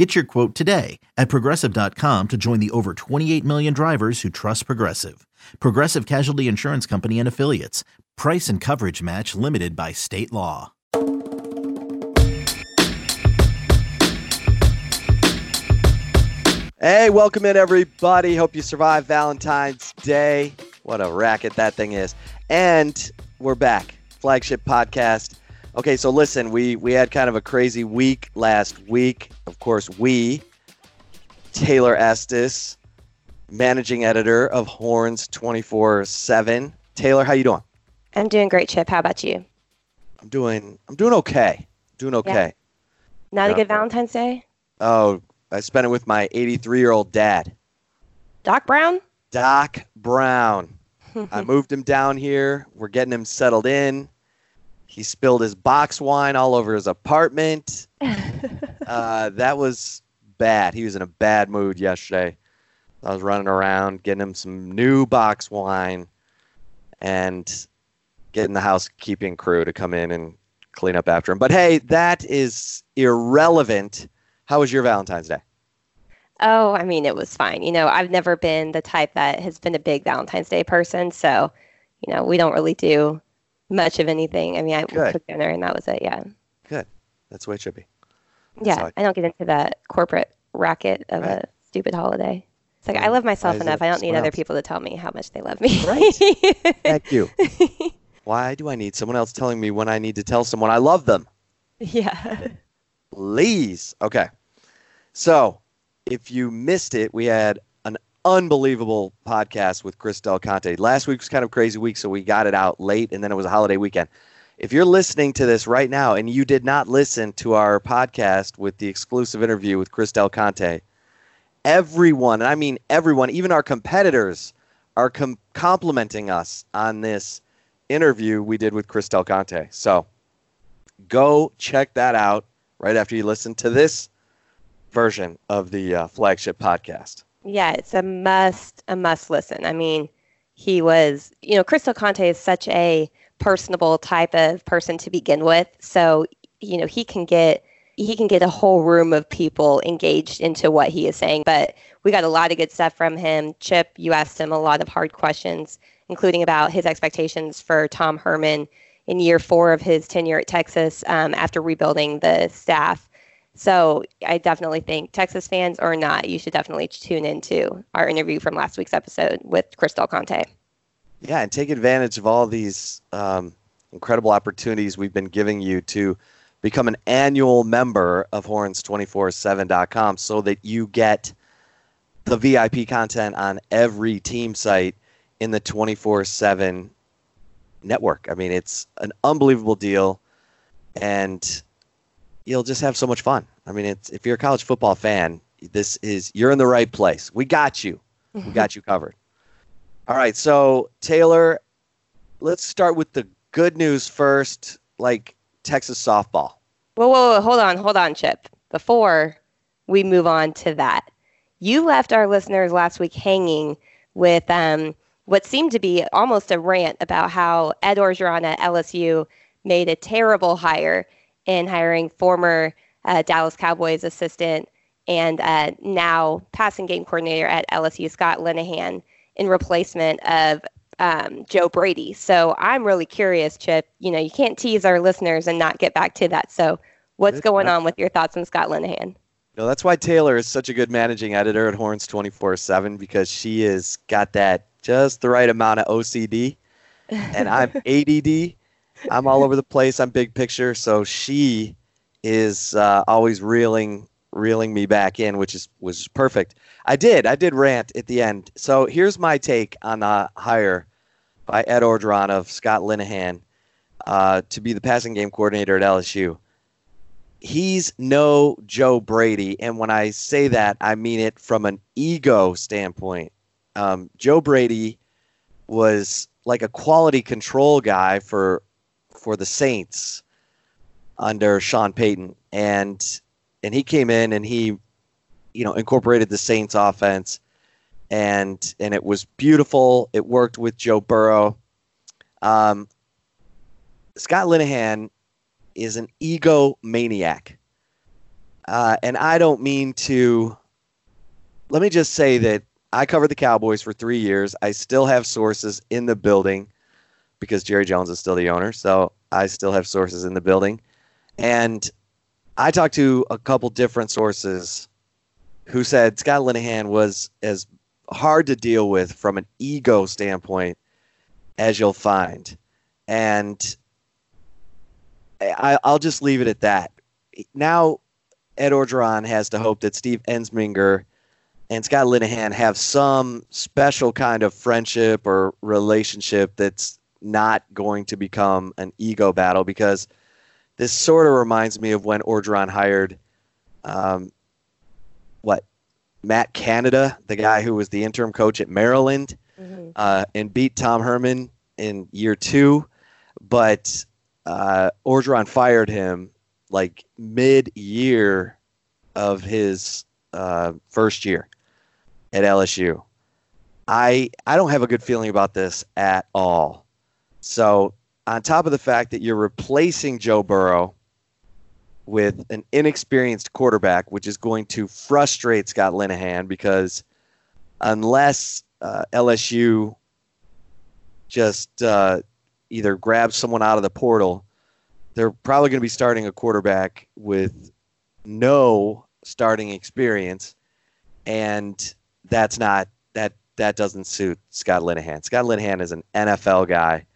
Get your quote today at progressive.com to join the over 28 million drivers who trust Progressive. Progressive Casualty Insurance Company and Affiliates. Price and coverage match limited by state law. Hey, welcome in, everybody. Hope you survived Valentine's Day. What a racket that thing is. And we're back. Flagship podcast. Okay, so listen, we we had kind of a crazy week last week. Of course, we Taylor Estes, managing editor of Horns 24/7. Taylor, how you doing? I'm doing great, Chip. How about you? I'm doing I'm doing okay. Doing okay. Not Yeah. a good Valentine's Day? Oh, I spent it with my 83-year-old dad, Doc Brown? Doc Brown. I moved him down here. We're getting him settled in. He spilled his box wine all over his apartment. uh, that was bad. He was in a bad mood yesterday. I was running around getting him some new box wine and getting the housekeeping crew to come in and clean up after him. But hey, that is irrelevant. How was your Valentine's Day? oh, I mean, it was fine. You know, I've never been the type that has been a big Valentine's Day person. So, you know, we don't really do much of anything. I mean, I Good. cooked dinner and that was it. Yeah. Good. That's the way it should be. Yeah. I- I don't get into that corporate racket of Right. a stupid holiday. It's like, Yeah. I love myself Why enough. I don't need other else? people to tell me how much they love me. Right. Thank you. Why do I need someone else telling me when I need to tell someone I love them? yeah. Please. Okay. So, if you missed it, we had unbelievable podcast with Chris Del Conte. Last week was kind of crazy week, so we got it out late, and then it was a holiday weekend. If you're listening to this right now and you did not listen to our podcast with the exclusive interview with Chris Del Conte, everyone, and I mean everyone, even our competitors, are com- complimenting us on this interview we did with Chris Del Conte. So go check that out right after you listen to this version of the uh, flagship podcast. Yeah, it's a must, a must listen. I mean, he was, you know, Chris Del Conte is such a personable type of person to begin with. So, you know, he can get he can get a whole room of people engaged into what he is saying. But we got a lot of good stuff from him. Chip, you asked him a lot of hard questions, including about his expectations for Tom Herman in year four of his tenure at Texas um, after rebuilding the staff. So I definitely think Texas fans or not, you should definitely tune into our interview from last week's episode with Chris Del Conte. Yeah, and take advantage of all these um, incredible opportunities we've been giving you to become an annual member of horns247.com so that you get the VIP content on every team site in the 24 7 network. I mean, it's an unbelievable deal, and you'll just have so much fun. I mean, it's, if you're a college football fan, this is you're in the right place. We got you. We got you covered. All right, so Taylor, let's start with the good news first, like Texas softball. Whoa, whoa, whoa, hold on, hold on, Chip. Before we move on to that, you left our listeners last week hanging with um, what seemed to be almost a rant about how Ed Orgeron at LSU made a terrible hire in hiring former uh, Dallas Cowboys assistant and uh, now passing game coordinator at LSU, Scott Linehan, in replacement of um, Joe Brady. So I'm really curious, Chip. You know, you can't tease our listeners and not get back to that. So what's going on with your thoughts on Scott Linehan? No, that's why Taylor is such a good managing editor at Horns 24 7 because she has got that just the right amount of OCD. And I'm ADD. I'm all over the place. I'm big picture. So she is uh, always reeling reeling me back in, which is was perfect. I did. I did rant at the end. So here's my take on the hire by Ed Orgeron of Scott Linehan uh, to be the passing game coordinator at LSU. He's no Joe Brady, and when I say that, I mean it from an ego standpoint. Um, Joe Brady was like a quality control guy for for the Saints under Sean Payton, and and he came in and he, you know, incorporated the Saints offense, and and it was beautiful. It worked with Joe Burrow. Um, Scott Linehan is an egomaniac, uh, and I don't mean to. Let me just say that I covered the Cowboys for three years. I still have sources in the building because Jerry Jones is still the owner, so I still have sources in the building. And I talked to a couple different sources who said Scott Linehan was as hard to deal with from an ego standpoint as you'll find. And I, will just leave it at that. Now, Ed Orgeron has to hope that Steve Ensminger and Scott Linehan have some special kind of friendship or relationship that's not going to become an ego battle because this sort of reminds me of when Orgeron hired, um, what, Matt Canada, the guy who was the interim coach at Maryland, mm-hmm. uh, and beat Tom Herman in year two, but uh, Orgeron fired him like mid-year of his uh, first year at LSU. I I don't have a good feeling about this at all. So on top of the fact that you're replacing Joe Burrow with an inexperienced quarterback, which is going to frustrate Scott Linehan because unless uh, LSU just uh, either grabs someone out of the portal, they're probably going to be starting a quarterback with no starting experience, and that's not that that doesn't suit Scott Linehan. Scott Linehan is an NFL guy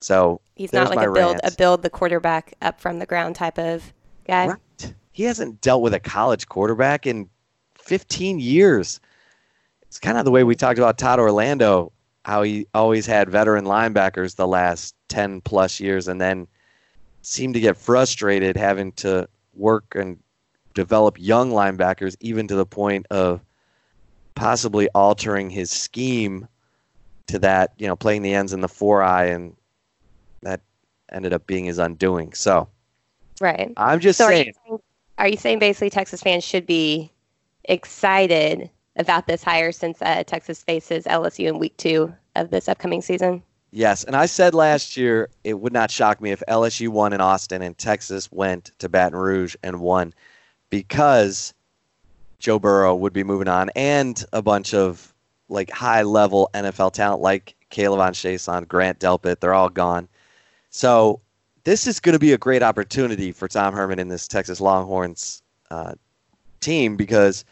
so he's not like a build a build the quarterback up from the ground type of guy. Right. He hasn't dealt with a college quarterback in 15 years. It's kind of the way we talked about Todd Orlando, how he always had veteran linebackers the last 10 plus years and then seemed to get frustrated having to work and develop young linebackers even to the point of possibly altering his scheme to that, you know, playing the ends in the four eye and that ended up being his undoing. So, right. I'm just so saying, are you saying. Are you saying basically Texas fans should be excited about this hire since uh, Texas faces LSU in week two of this upcoming season? Yes, and I said last year it would not shock me if LSU won in Austin and Texas went to Baton Rouge and won because Joe Burrow would be moving on and a bunch of like high level NFL talent like K'Lavon Chaisson, Grant Delpit, they're all gone. So this is going to be a great opportunity for Tom Herman in this Texas Longhorns uh, team because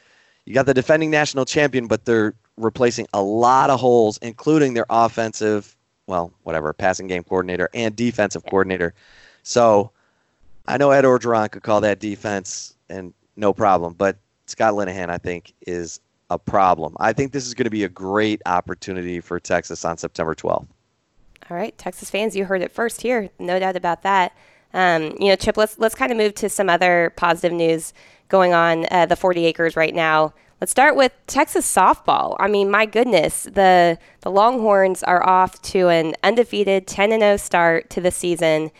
you got the defending national champion, but they're replacing a lot of holes, including their offensive, well, whatever, passing game coordinator and defensive coordinator. So I know Ed Orgeron could call that defense and no problem, but Scott Linehan, I think, is a problem. I think this is going to be a great opportunity for Texas on September 12th. All right, Texas fans, you heard it first here. No doubt about that. Um, you know, Chip, let's let's kind of move to some other positive news going on uh, the 40 acres right now. Let's start with Texas softball. I mean, my goodness, the the Longhorns are off to an undefeated 10 0 start to the season.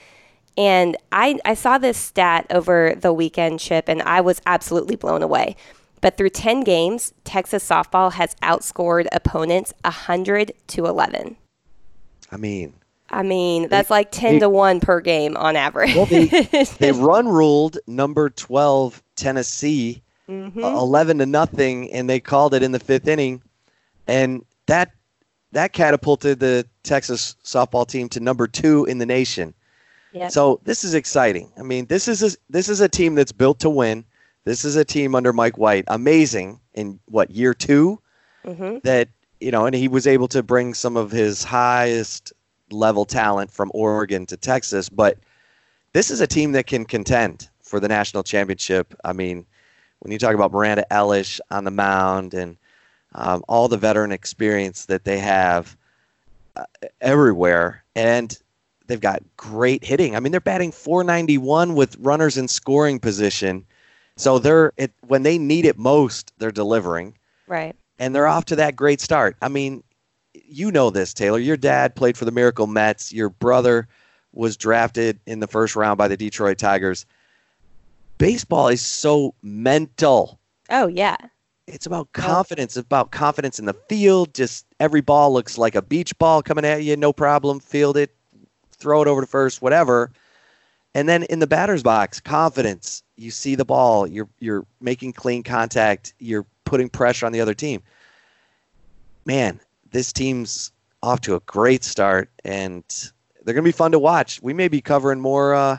And I, I saw this stat over the weekend, Chip, and I was absolutely blown away. But through 10 games, Texas softball has outscored opponents 100 to 11. I mean, I mean, that's they, like 10 they, to 1 per game on average. Well, they, they run ruled number 12 Tennessee mm-hmm. uh, 11 to nothing and they called it in the 5th inning and that that catapulted the Texas softball team to number 2 in the nation. Yep. So, this is exciting. I mean, this is a, this is a team that's built to win. This is a team under Mike White. Amazing in what year 2 mm-hmm. that you know, and he was able to bring some of his highest level talent from Oregon to Texas. But this is a team that can contend for the national championship. I mean, when you talk about Miranda Elish on the mound and um, all the veteran experience that they have uh, everywhere, and they've got great hitting. I mean, they're batting 491 with runners in scoring position. So they're it, when they need it most, they're delivering. Right and they're off to that great start. I mean, you know this, Taylor. Your dad played for the Miracle Mets. Your brother was drafted in the first round by the Detroit Tigers. Baseball is so mental. Oh yeah. It's about confidence, it's about confidence in the field. Just every ball looks like a beach ball coming at you, no problem. Field it, throw it over to first, whatever. And then in the batter's box, confidence. You see the ball, you're you're making clean contact, you're putting pressure on the other team. Man, this team's off to a great start, and they're going to be fun to watch. We may be covering more uh,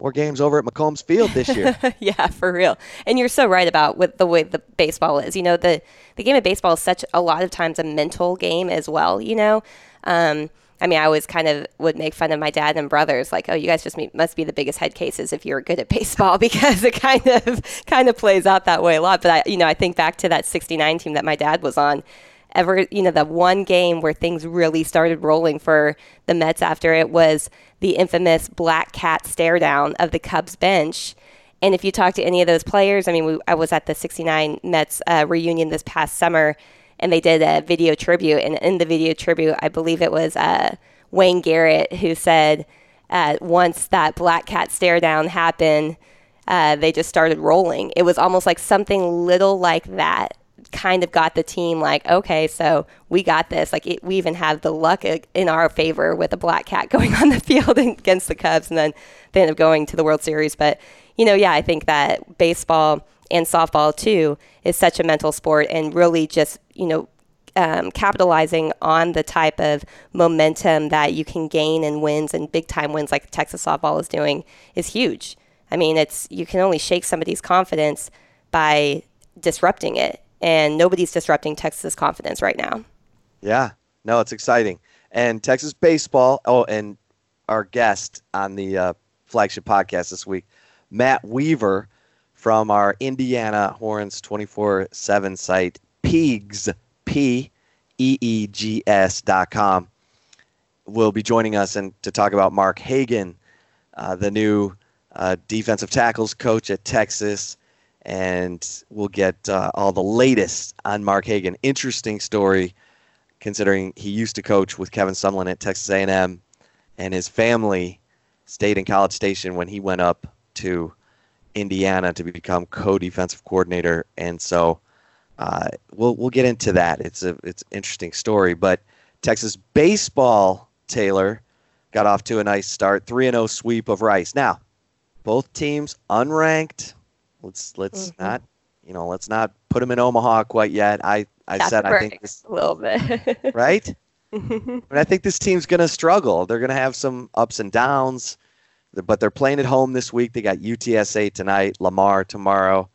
more games over at McCombs Field this year. yeah, for real. And you're so right about what the way the baseball is. You know, the the game of baseball is such a lot of times a mental game as well. You know. Um, I mean, I always kind of would make fun of my dad and brothers, like, "Oh, you guys just must be the biggest head cases if you're good at baseball," because it kind of kind of plays out that way a lot. But I, you know, I think back to that '69 team that my dad was on ever, you know, the one game where things really started rolling for the Mets after it was the infamous black cat stare down of the Cubs bench. And if you talk to any of those players, I mean, we, I was at the 69 Mets uh, reunion this past summer and they did a video tribute. And in the video tribute, I believe it was uh, Wayne Garrett who said, uh, once that black cat stare down happened, uh, they just started rolling. It was almost like something little like that kind of got the team like, okay, so we got this. Like it, we even have the luck in our favor with a black cat going on the field against the Cubs, and then they end up going to the World Series. But you know, yeah, I think that baseball and softball too is such a mental sport, and really just you know. Um, capitalizing on the type of momentum that you can gain in wins and big time wins like Texas softball is doing is huge. I mean, it's you can only shake somebody's confidence by disrupting it and nobody's disrupting Texas confidence right now. Yeah, no, it's exciting. And Texas baseball. Oh, and our guest on the uh, flagship podcast this week, Matt Weaver from our Indiana Horns 24 7 site, Peegs, P E E G S dot com, will be joining us and to talk about Mark Hagen, uh, the new uh, defensive tackles coach at Texas and we'll get uh, all the latest on Mark Hagen. Interesting story, considering he used to coach with Kevin Sumlin at Texas A&M, and his family stayed in College Station when he went up to Indiana to become co-defensive coordinator, and so uh, we'll we'll get into that. It's a it's an interesting story, but Texas baseball Taylor got off to a nice start, three and zero oh sweep of Rice. Now, both teams unranked Let's let's mm-hmm. not you know let's not put them in Omaha quite yet. I I said I think this, a little bit right. but I think this team's going to struggle. They're going to have some ups and downs, but they're playing at home this week. They got UTSA tonight, Lamar tomorrow,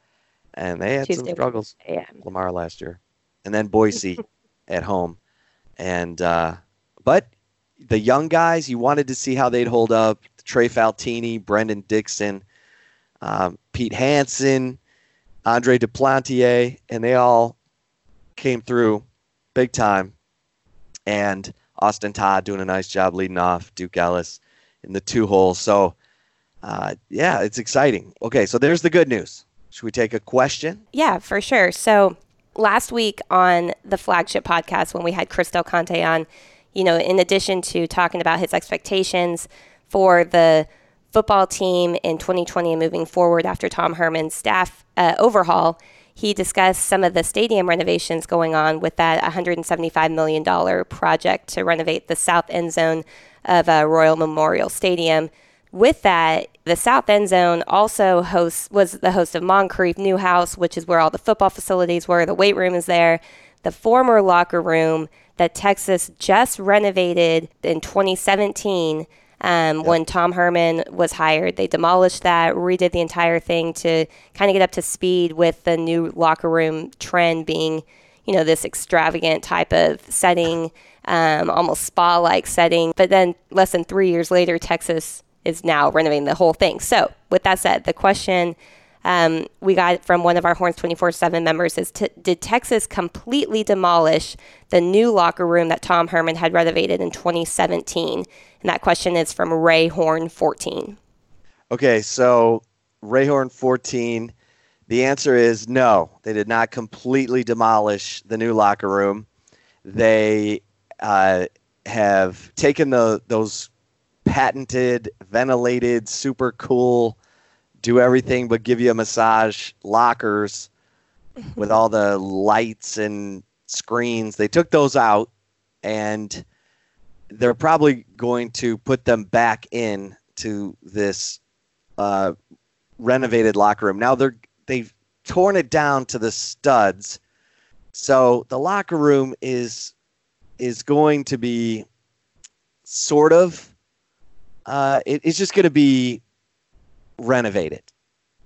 and they had Tuesday, some struggles. Yeah. Lamar last year, and then Boise at home, and uh, but the young guys, you wanted to see how they'd hold up. Trey Faltine, Brendan Dixon um, Pete Hansen, Andre Duplantier, and they all came through big time. And Austin Todd doing a nice job leading off Duke Ellis in the two holes. So, uh, yeah, it's exciting. Okay, so there's the good news. Should we take a question? Yeah, for sure. So, last week on the flagship podcast, when we had Chris Del Conte on, you know, in addition to talking about his expectations for the football team in 2020 and moving forward after Tom Herman's staff uh, overhaul, he discussed some of the stadium renovations going on with that $175 million project to renovate the south end zone of uh, Royal Memorial Stadium. With that, the south end zone also hosts was the host of Moncrief Newhouse, which is where all the football facilities were. The weight room is there. The former locker room that Texas just renovated in 2017 um, yep. When Tom Herman was hired, they demolished that, redid the entire thing to kind of get up to speed with the new locker room trend being, you know, this extravagant type of setting, um, almost spa like setting. But then less than three years later, Texas is now renovating the whole thing. So, with that said, the question um, we got from one of our Horns 24 7 members is t- Did Texas completely demolish the new locker room that Tom Herman had renovated in 2017? And that question is from Ray Horn 14. Okay, so Ray Horn 14. The answer is no. They did not completely demolish the new locker room. They uh, have taken the those patented, ventilated, super cool, do everything but give you a massage lockers with all the lights and screens. They took those out and they're probably going to put them back in to this uh, renovated locker room. Now they're they've torn it down to the studs, so the locker room is is going to be sort of uh, it, it's just going to be renovated.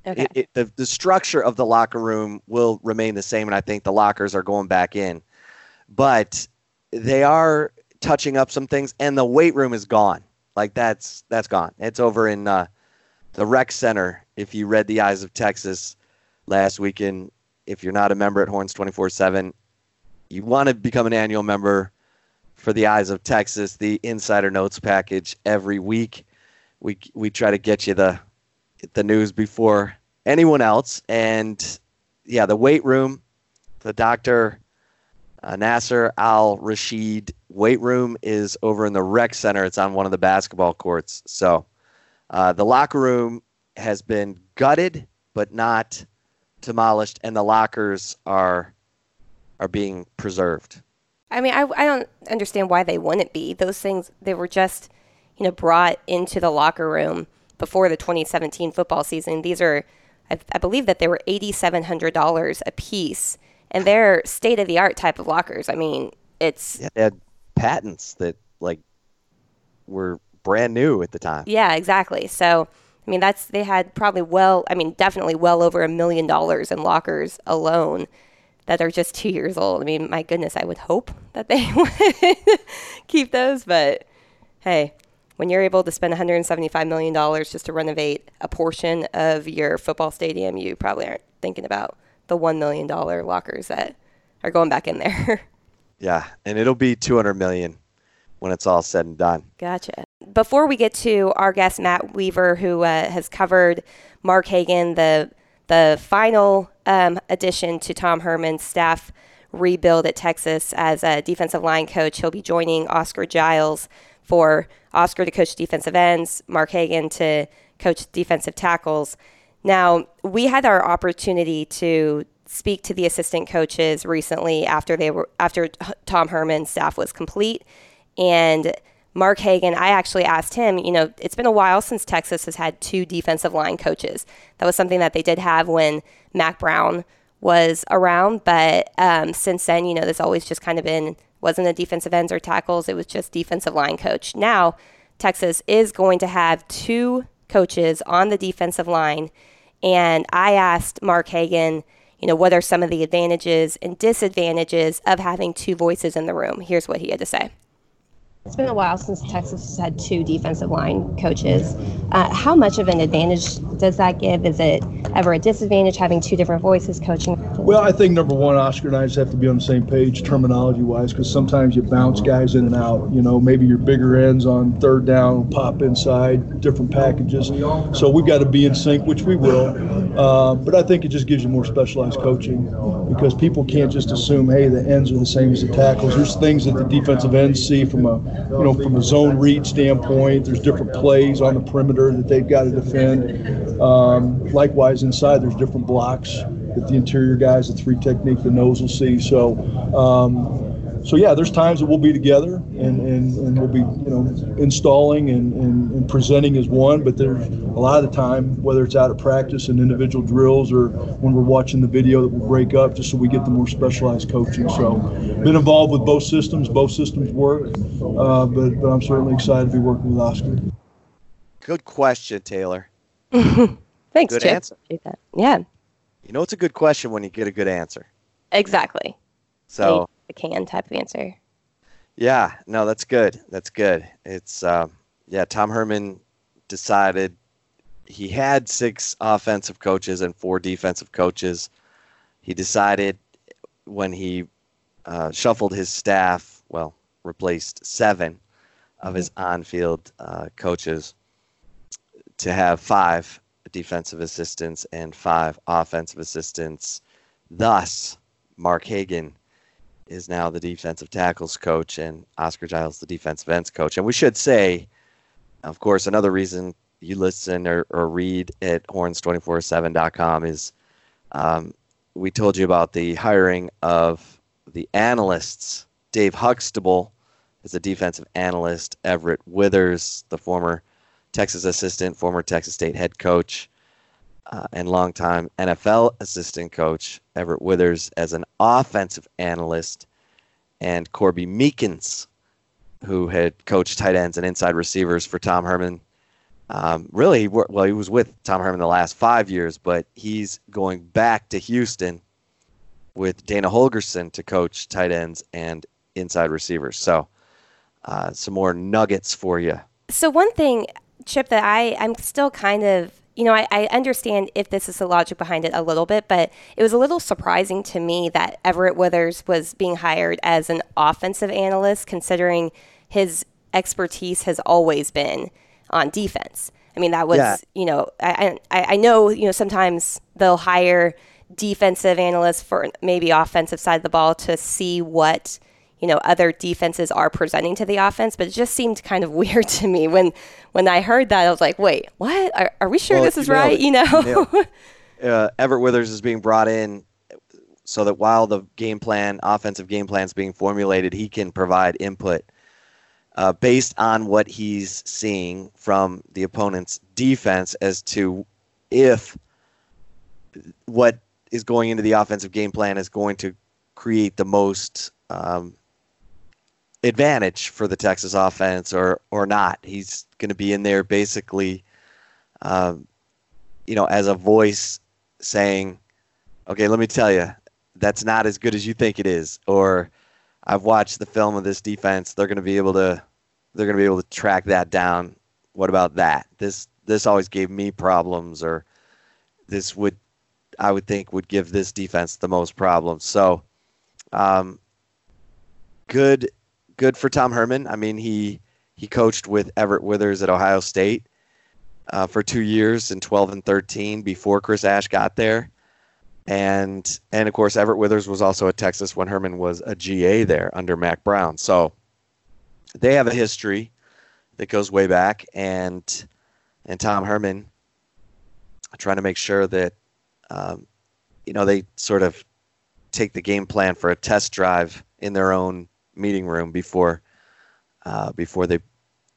Okay. It, it, the, the structure of the locker room will remain the same, and I think the lockers are going back in. But they are touching up some things, and the weight room is gone. Like that's that's gone. It's over in uh, the rec center. If you read The Eyes of Texas last weekend, if you're not a member at Horns 24/7, you want to become an annual member for The Eyes of Texas, the Insider Notes package every week. We we try to get you the the news before anyone else, and yeah, the weight room, the doctor uh, Nasser Al Rashid weight room is over in the rec center. It's on one of the basketball courts. So uh, the locker room has been gutted, but not demolished, and the lockers are are being preserved. I mean, I, I don't understand why they wouldn't be. Those things, they were just, you know, brought into the locker room before the 2017 football season. These are, I, I believe that they were $8,700 a piece, and they're state of the art type of lockers. I mean, it's. Yeah, they had patents that, like, were brand new at the time. Yeah, exactly. So, I mean, that's, they had probably well, I mean, definitely well over a million dollars in lockers alone that are just two years old. I mean, my goodness, I would hope that they would keep those, but hey, when you're able to spend $175 million just to renovate a portion of your football stadium, you probably aren't thinking about the $1 million lockers that are going back in there. Yeah, and it'll be 200 million when it's all said and done. Gotcha. Before we get to our guest Matt Weaver, who uh, has covered Mark Hagen, the the final um, addition to Tom Herman's staff rebuild at Texas as a defensive line coach. He'll be joining Oscar Giles for Oscar to coach defensive ends, Mark Hagen to coach defensive tackles. Now, we had our opportunity to speak to the assistant coaches recently after they were after Tom Herman's staff was complete and Mark Hagen, I actually asked him, you know, it's been a while since Texas has had two defensive line coaches. That was something that they did have when Mack Brown was around, but um, since then, you know, there's always just kind of been wasn't a defensive ends or tackles, it was just defensive line coach. Now, Texas is going to have two coaches on the defensive line, and I asked Mark Hagen, you know, what are some of the advantages and disadvantages of having two voices in the room? Here's what he had to say. It's been a while since Texas has had two defensive line coaches. Uh, how much of an advantage does that give? Is it ever a disadvantage having two different voices coaching? Well, I think number one, Oscar and I just have to be on the same page terminology wise because sometimes you bounce guys in and out. You know, maybe your bigger ends on third down pop inside, different packages. So we've got to be in sync, which we will. Uh, but I think it just gives you more specialized coaching because people can't just assume, hey, the ends are the same as the tackles. There's things that the defensive ends see from a you know, from a zone read standpoint, there's different plays on the perimeter that they've got to defend. Um, likewise, inside, there's different blocks that the interior guys, the three technique, the nose will see. So, um, so yeah, there's times that we'll be together and, and, and we'll be, you know, installing and, and, and presenting as one, but there's a lot of the time, whether it's out of practice and individual drills or when we're watching the video that we'll break up just so we get the more specialized coaching. So been involved with both systems, both systems work, uh, but, but I'm certainly excited to be working with Oscar. Good question, Taylor. Thanks, Good Chip. answer. That. Yeah, You know, it's a good question when you get a good answer. exactly. So, Can type of answer. yeah, no, that's good. That's good. It's, um, yeah, Tom Herman decided he had six offensive coaches and four defensive coaches. He decided when he uh, shuffled his staff, well, replaced seven of his on field uh, coaches to have five defensive assistants and five offensive assistants. Thus, Mark Hagen is now the defensive tackles coach, and Oscar Giles the defensive ends coach. And we should say, of course, another reason you listen or, or read at horns247.com is um, we told you about the hiring of the analysts. Dave Huxtable is a defensive analyst. Everett Withers, the former Texas assistant, former Texas State head coach, uh, and longtime NFL assistant coach. Everett Withers as an offensive analyst, and Corby Meekins, who had coached tight ends and inside receivers for Tom Herman. Um, really, well, he was with Tom Herman the last five years, but he's going back to Houston with Dana Holgorsen to coach tight ends and inside receivers. So, uh, some more nuggets for you. So, one thing, Chip, that I, I'm still kind of you know, I, I, understand if this is the logic behind it a little bit, but it was a little surprising to me that Everett Withers was being hired as an offensive analyst, considering his expertise has always been on defense. I mean, that was, yeah. you know, I, I, I know, you know, sometimes they'll hire defensive analysts for maybe offensive side of the ball to see what you know other defenses are presenting to the offense but it just seemed kind of weird to me when when i heard that i was like wait what? Are, are we sure well, this is right? You know? uh, everett withers is being brought in so that while the game plan offensive game plan is being formulated he can provide input uh, based on what he's seeing from the opponent's defense as to if what is going into the offensive game plan is going to create the most um, advantage for the Texas offense or or not. He's going to be in there basically, um, you know, as a voice saying, "Okay, let me tell you, that's not as good as you think it is," or "I've watched the film of this defense. They're going to be able to they're going to be able to track that down. What about that? This this always gave me problems, or this would I would think would give this defense the most problems." So. Um, good good for Tom Herman. I mean, he he coached with Everett Withers at Ohio State uh, for two years in 12 and 13 before Chris Ash got there, and and of course Everett Withers was also at Texas when Herman was a GA there under Mack Brown. So they have a history that goes way back, and and Tom Herman trying to make sure that um, you know they sort of take the game plan for a test drive in their own meeting room before uh, before they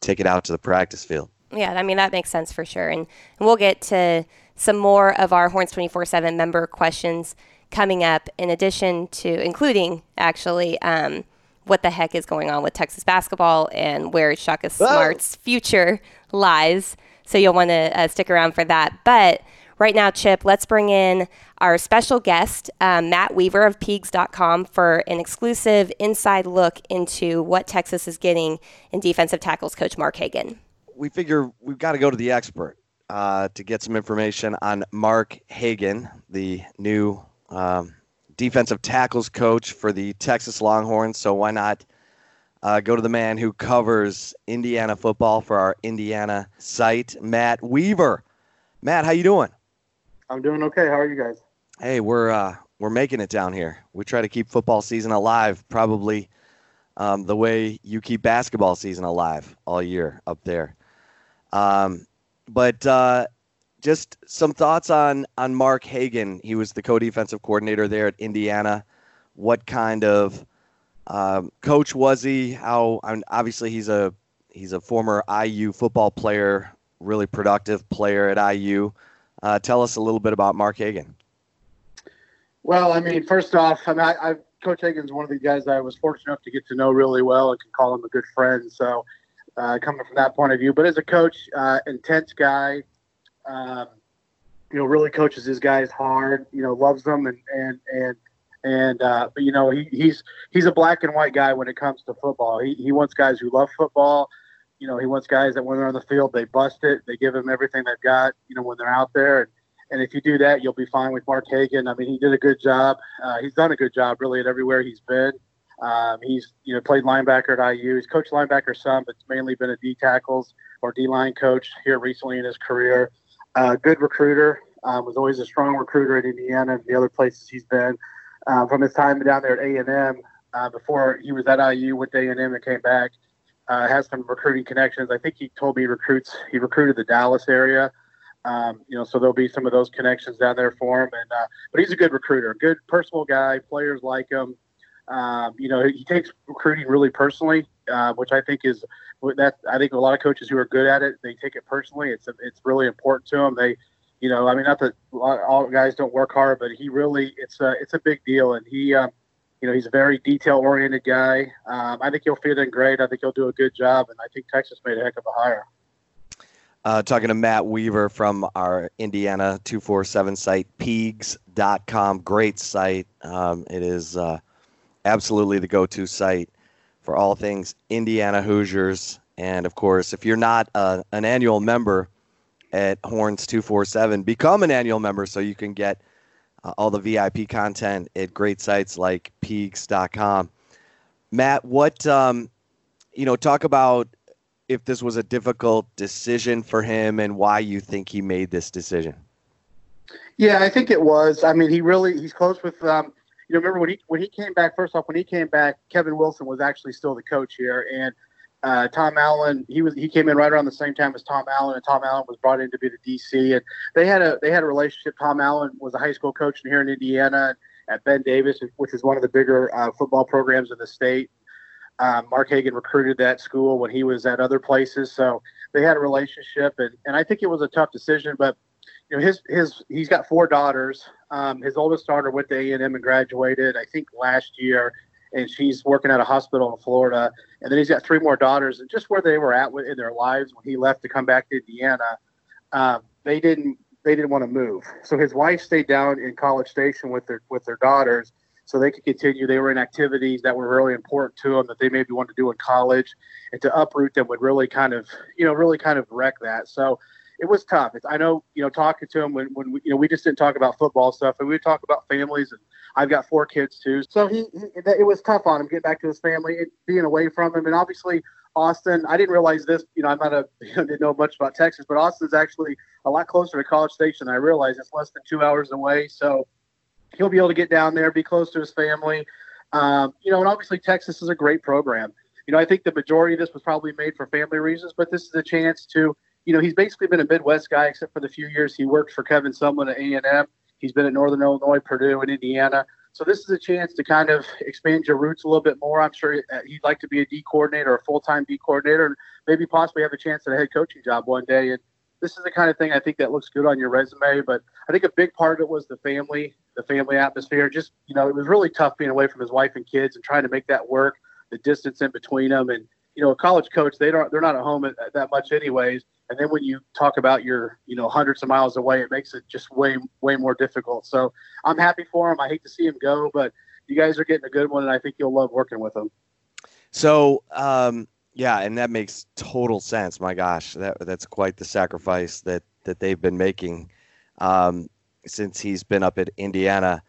take it out to the practice field. Yeah, I mean that makes sense for sure, and, and we'll get to some more of our Horns twenty four seven member questions coming up. In addition to including actually. Um, what the heck is going on with Texas basketball and where Shaka Smart's future lies. So you'll want to uh, stick around for that. But right now, Chip, let's bring in our special guest, um, Matt Weaver of Peegs.com, for an exclusive inside look into what Texas is getting in defensive tackles coach Mark Hagen. We figure we've got to go to the expert uh, to get some information on Mark Hagen, the new um, defensive tackles coach for the Texas Longhorns. So why not uh, go to the man who covers Indiana football for our Indiana site, Matt Weaver. Matt, how you doing? I'm doing okay. How are you guys? Hey, we're uh, we're making it down here. We try to keep football season alive, probably um, the way you keep basketball season alive all year up there. Um, but uh, just some thoughts on on Mark Hagen. He was the co-defensive coordinator there at Indiana. What kind of um, coach was he? How I mean, obviously he's a he's a former IU football player, really productive player at IU. Uh, tell us a little bit about Mark Hagen. Well, I mean, first off, I mean, I, I, Coach Hagen's one of the guys I was fortunate enough to get to know really well and can call him a good friend. So, uh, coming from that point of view, but as a coach, uh, intense guy, um, you know, really coaches his guys hard. You know, loves them and and and and uh, but you know, he, he's he's a black and white guy when it comes to football. He he wants guys who love football you know, he wants guys that when they're on the field, they bust it. They give him everything they've got, you know, when they're out there. And, and if you do that, you'll be fine with Mark Hagen. I mean, he did a good job. Uh, he's done a good job really at everywhere he's been. Um, he's, you know, played linebacker at IU. He's coached linebacker some, but it's mainly been a D tackles or D line coach here recently in his career. Uh, good recruiter. Um, was always a strong recruiter at Indiana and the other places he's been. Uh, from his time down there at A&M, uh, before he was at IU, went to A&M and came back. Uh, has some recruiting connections. I think he told me he recruits. He recruited the Dallas area. Um, you know, so there'll be some of those connections down there for him. And uh, but he's a good recruiter, good personal guy. Players like him. Um, you know, he takes recruiting really personally, uh, which I think is that I think a lot of coaches who are good at it, they take it personally. It's it's really important to them. They, you know, I mean, not that all guys don't work hard, but he really it's a it's a big deal, and he. Um, you know, he's a very detail-oriented guy. Um, I think he'll fit in great. I think he'll do a good job, and I think Texas made a heck of a hire. Uh, talking to Matt Weaver from our Indiana 247 site, Peegs.com. Great site. Um, it is uh, absolutely the go to site for all things Indiana Hoosiers. And of course, if you're not uh, an annual member at Horns 247, become an annual member so you can get uh, all the VIP content at great sites like Peegs.com. Matt, what, um, you know, talk about if this was a difficult decision for him and why you think he made this decision. Yeah, I think it was. I mean, he really he's close with. Um, you know, remember when he when he came back? First off, when he came back, Kevin Wilson was actually still the coach here, and uh, Tom Allen he was he came in right around the same time as Tom Allen, and Tom Allen was brought in to be the DC, and they had a they had a relationship. Tom Allen was a high school coach here in Indiana at Ben Davis, which is one of the bigger uh, football programs in the state. Um, Mark Hagen recruited that school when he was at other places, so they had a relationship, and, and I think it was a tough decision. But you know, his his he's got four daughters. Um, his oldest daughter went to A and M and graduated, I think last year, and she's working at a hospital in Florida. And then he's got three more daughters, and just where they were at in their lives when he left to come back to Indiana, um, they didn't they didn't want to move. So his wife stayed down in College Station with their with their daughters so they could continue. They were in activities that were really important to them that they maybe wanted to do in college, and to uproot them would really kind of, you know, really kind of wreck that. So it was tough. It's, I know, you know, talking to him when, when we, you know, we just didn't talk about football stuff, and we would talk about families, and I've got four kids too. So he, he it was tough on him getting back to his family, and being away from him, and obviously Austin. I didn't realize this. You know, I'm not a you know, didn't know much about Texas, but Austin's actually a lot closer to College Station. I realized it's less than two hours away. So he'll be able to get down there, be close to his family. Um, you know, and obviously Texas is a great program. You know, I think the majority of this was probably made for family reasons, but this is a chance to, you know, he's basically been a Midwest guy except for the few years he worked for Kevin Sumlin at A&M. He's been at Northern Illinois, Purdue, and Indiana. So this is a chance to kind of expand your roots a little bit more. I'm sure uh, he'd like to be a D coordinator, a full-time D coordinator, and maybe possibly have a chance at a head coaching job one day. And this is the kind of thing I think that looks good on your resume. But I think a big part of it was the family, the family atmosphere. Just you know, it was really tough being away from his wife and kids and trying to make that work. The distance in between them, and you know, a college coach they don't they're not at home that much anyways. And then when you talk about your you know hundreds of miles away, it makes it just way way more difficult. So I'm happy for him. I hate to see him go, but you guys are getting a good one, and I think you'll love working with him. So um, yeah, and that makes total sense. My gosh, that that's quite the sacrifice that that they've been making um, since he's been up at Indiana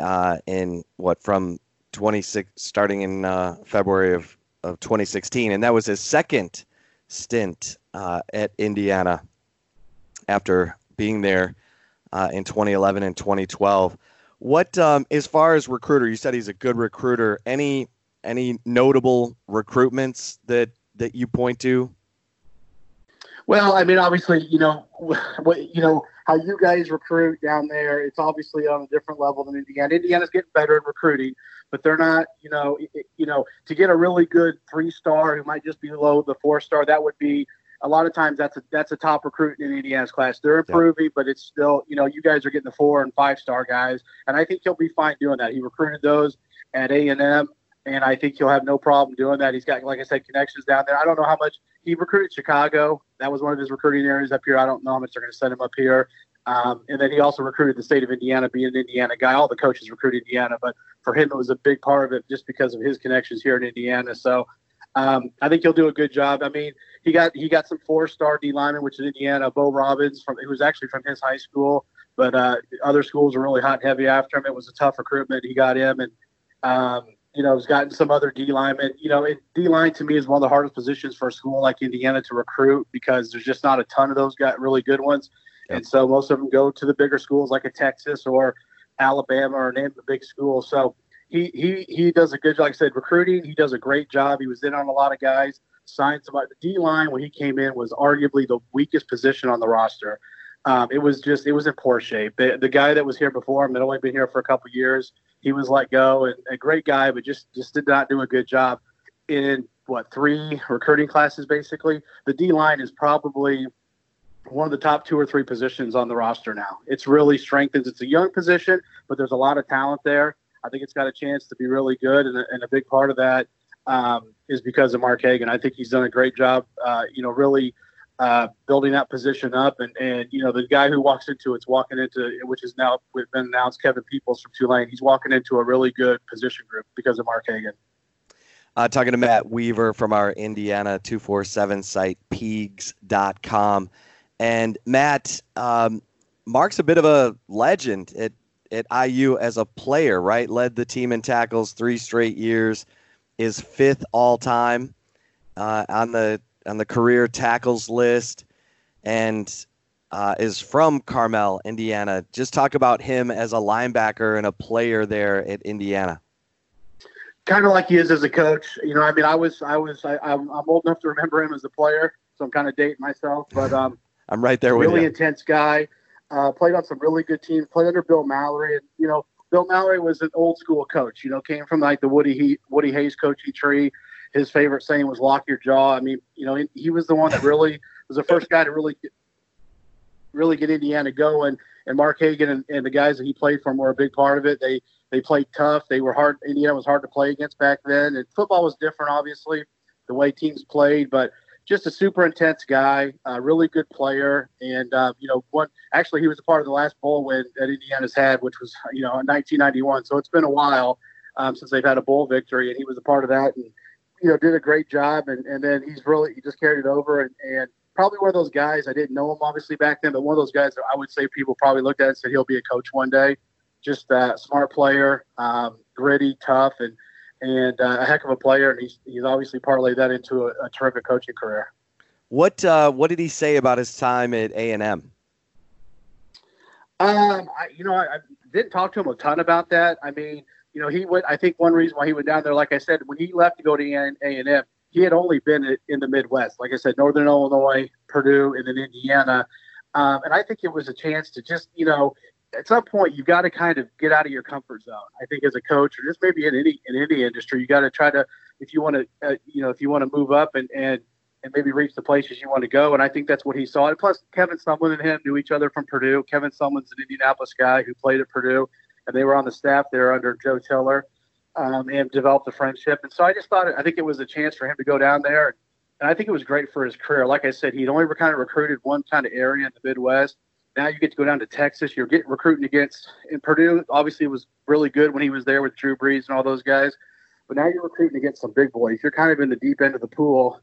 uh, in what from 26 starting in uh, February of of 2016, and that was his second stint uh, at Indiana after being there uh, in 2011 and 2012. What, um, as far as recruiter, you said he's a good recruiter. Any any notable recruitments that that you point to? Well, I mean, obviously, you know, what you know how you guys recruit down there. It's obviously on a different level than Indiana. Indiana's getting better at recruiting, but they're not. You know, it, you know, to get a really good three star who might just be below the four star, that would be a lot of times that's a that's a top recruit in Indiana's class. They're improving, yeah. but it's still you know you guys are getting the four and five star guys, and I think he'll be fine doing that. He recruited those at A and M and I think he'll have no problem doing that. He's got, like I said, connections down there. I don't know how much he recruited Chicago. That was one of his recruiting areas up here. I don't know how much they're going to send him up here. Um, and then he also recruited the state of Indiana, being an Indiana guy. All the coaches recruited Indiana, but for him, it was a big part of it just because of his connections here in Indiana. So um, I think he'll do a good job. I mean, he got he got some four star D linemen, which is Indiana. Bo Robbins from who was actually from his high school, but uh, other schools were really hot and heavy after him. It was a tough recruitment. He got him, and um, you know, has gotten some other D linemen. You know, D line to me is one of the hardest positions for a school like Indiana to recruit because there's just not a ton of those got really good ones. Yep. And so most of them go to the bigger schools like a Texas or Alabama or name the big school. So he he he does a good job. Like I said, recruiting. He does a great job. He was in on a lot of guys. Signed somebody. The D line when he came in was arguably the weakest position on the roster. Um, it was just it was in poor shape. The, the guy that was here before him had only been here for a couple years. He was let go, and a great guy, but just just did not do a good job in what three recruiting classes basically. The D line is probably one of the top two or three positions on the roster now. It's really strengthens. It's a young position, but there's a lot of talent there. I think it's got a chance to be really good, and a, and a big part of that um, is because of Mark Hagen. I think he's done a great job. Uh, you know, really uh, building that position up, and and you know the guy who walks into it's walking into which is now we've been announced Kevin Peoples from Tulane. He's walking into a really good position group because of Mark Hagen. Uh, talking to Matt Weaver from our Indiana 247 site, Peegs.com. And Matt, um, Mark's a bit of a legend at, at IU as a player, right? Led the team in tackles three straight years, is fifth all time uh, on the on the career tackles list, and uh, is from Carmel, Indiana. Just talk about him as a linebacker and a player there at Indiana kind of like he is as a coach. You know, I mean, I was, I was, I, am old enough to remember him as a player, so I'm kind of dating myself. But um, I'm right there with really you. Really intense guy. Uh, played on some really good teams. Played under Bill Mallory, and you know, Bill Mallory was an old school coach. You know, came from like the Woody he- Woody Hayes coaching tree. His favorite saying was "lock your jaw." I mean, you know, he was the one that really was the first guy to really, get, really get Indiana going. And Mark Hagen and, and the guys that he played for were a big part of it. They they played tough. They were hard. Indiana was hard to play against back then, and football was different, obviously, the way teams played. But just a super intense guy, a really good player, and uh, you know, one actually he was a part of the last bowl win that Indiana's had, which was you know in 1991. So it's been a while um, since they've had a bowl victory, and he was a part of that, and you know, did a great job. And and then he's really he just carried it over, and and probably one of those guys. I didn't know him obviously back then, but one of those guys that I would say people probably looked at and said he'll be a coach one day just a smart player, um, gritty, tough, and and uh, a heck of a player. And he's he's obviously parlayed that into a, a terrific coaching career. What uh, what did he say about his time at A and M? Um, I, you know, I, I didn't talk to him a ton about that. I mean, you know, he went. I think one reason why he went down there, like I said, when he left to go to A and M, he had only been in the Midwest. Like I said, Northern Illinois, Purdue, and then Indiana. Um, and I think it was a chance to just, you know, at some point you've got to kind of get out of your comfort zone. I think as a coach, or just maybe in any in any industry, you got to try to if you want to uh, you know if you want to move up and and and maybe reach the places you want to go. And I think that's what he saw. And plus, Kevin Sumlin and him knew each other from Purdue. Kevin Sumlin's an Indianapolis guy who played at Purdue, and they were on the staff there under Joe Tiller, um, and developed a friendship. And so I just thought I think it was a chance for him to go down there. And I think it was great for his career. Like I said, he'd only kind of recruited one kind of area in the Midwest now you get to go down to Texas. You're getting recruiting against in Purdue. Obviously, it was really good when he was there with Drew Brees and all those guys. But now you're recruiting against some big boys. You're kind of in the deep end of the pool,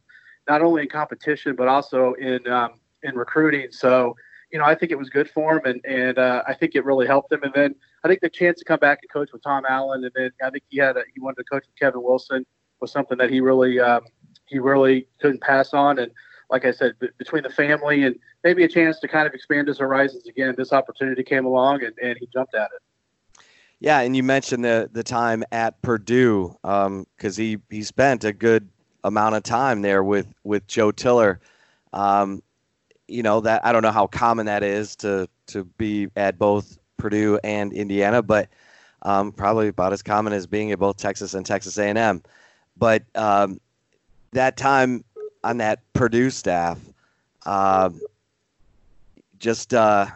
not only in competition but also in um, in recruiting. So you know, I think it was good for him, and and uh, I think it really helped him. And then I think the chance to come back and coach with Tom Allen, and then I think he had a, he wanted to coach with Kevin Wilson was something that he really um, he really couldn't pass on. And like I said, b- between the family and maybe a chance to kind of expand his horizons again, this opportunity came along and, and he jumped at it. Yeah, and you mentioned the the time at Purdue because um, he he spent a good amount of time there with with Joe Tiller. Um, you know that I don't know how common that is to to be at both Purdue and Indiana, but um, probably about as common as being at both Texas and Texas A&M. But um, that time on that Purdue staff. Uh, just uh,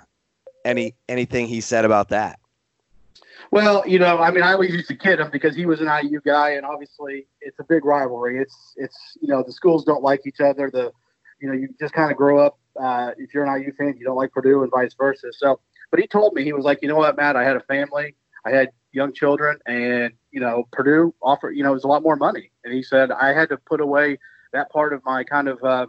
any anything he said about that. Well, you know, I mean, I always used to kid him because he was an IU guy, and obviously it's a big rivalry. It's it's you know the schools don't like each other. The you know you just kind of grow up. Uh, if you're an IU fan, you don't like Purdue, and vice versa. So, but he told me he was like, you know what, Matt, I had a family, I had young children, and you know Purdue offered you know it was a lot more money, and he said I had to put away that part of my kind of uh,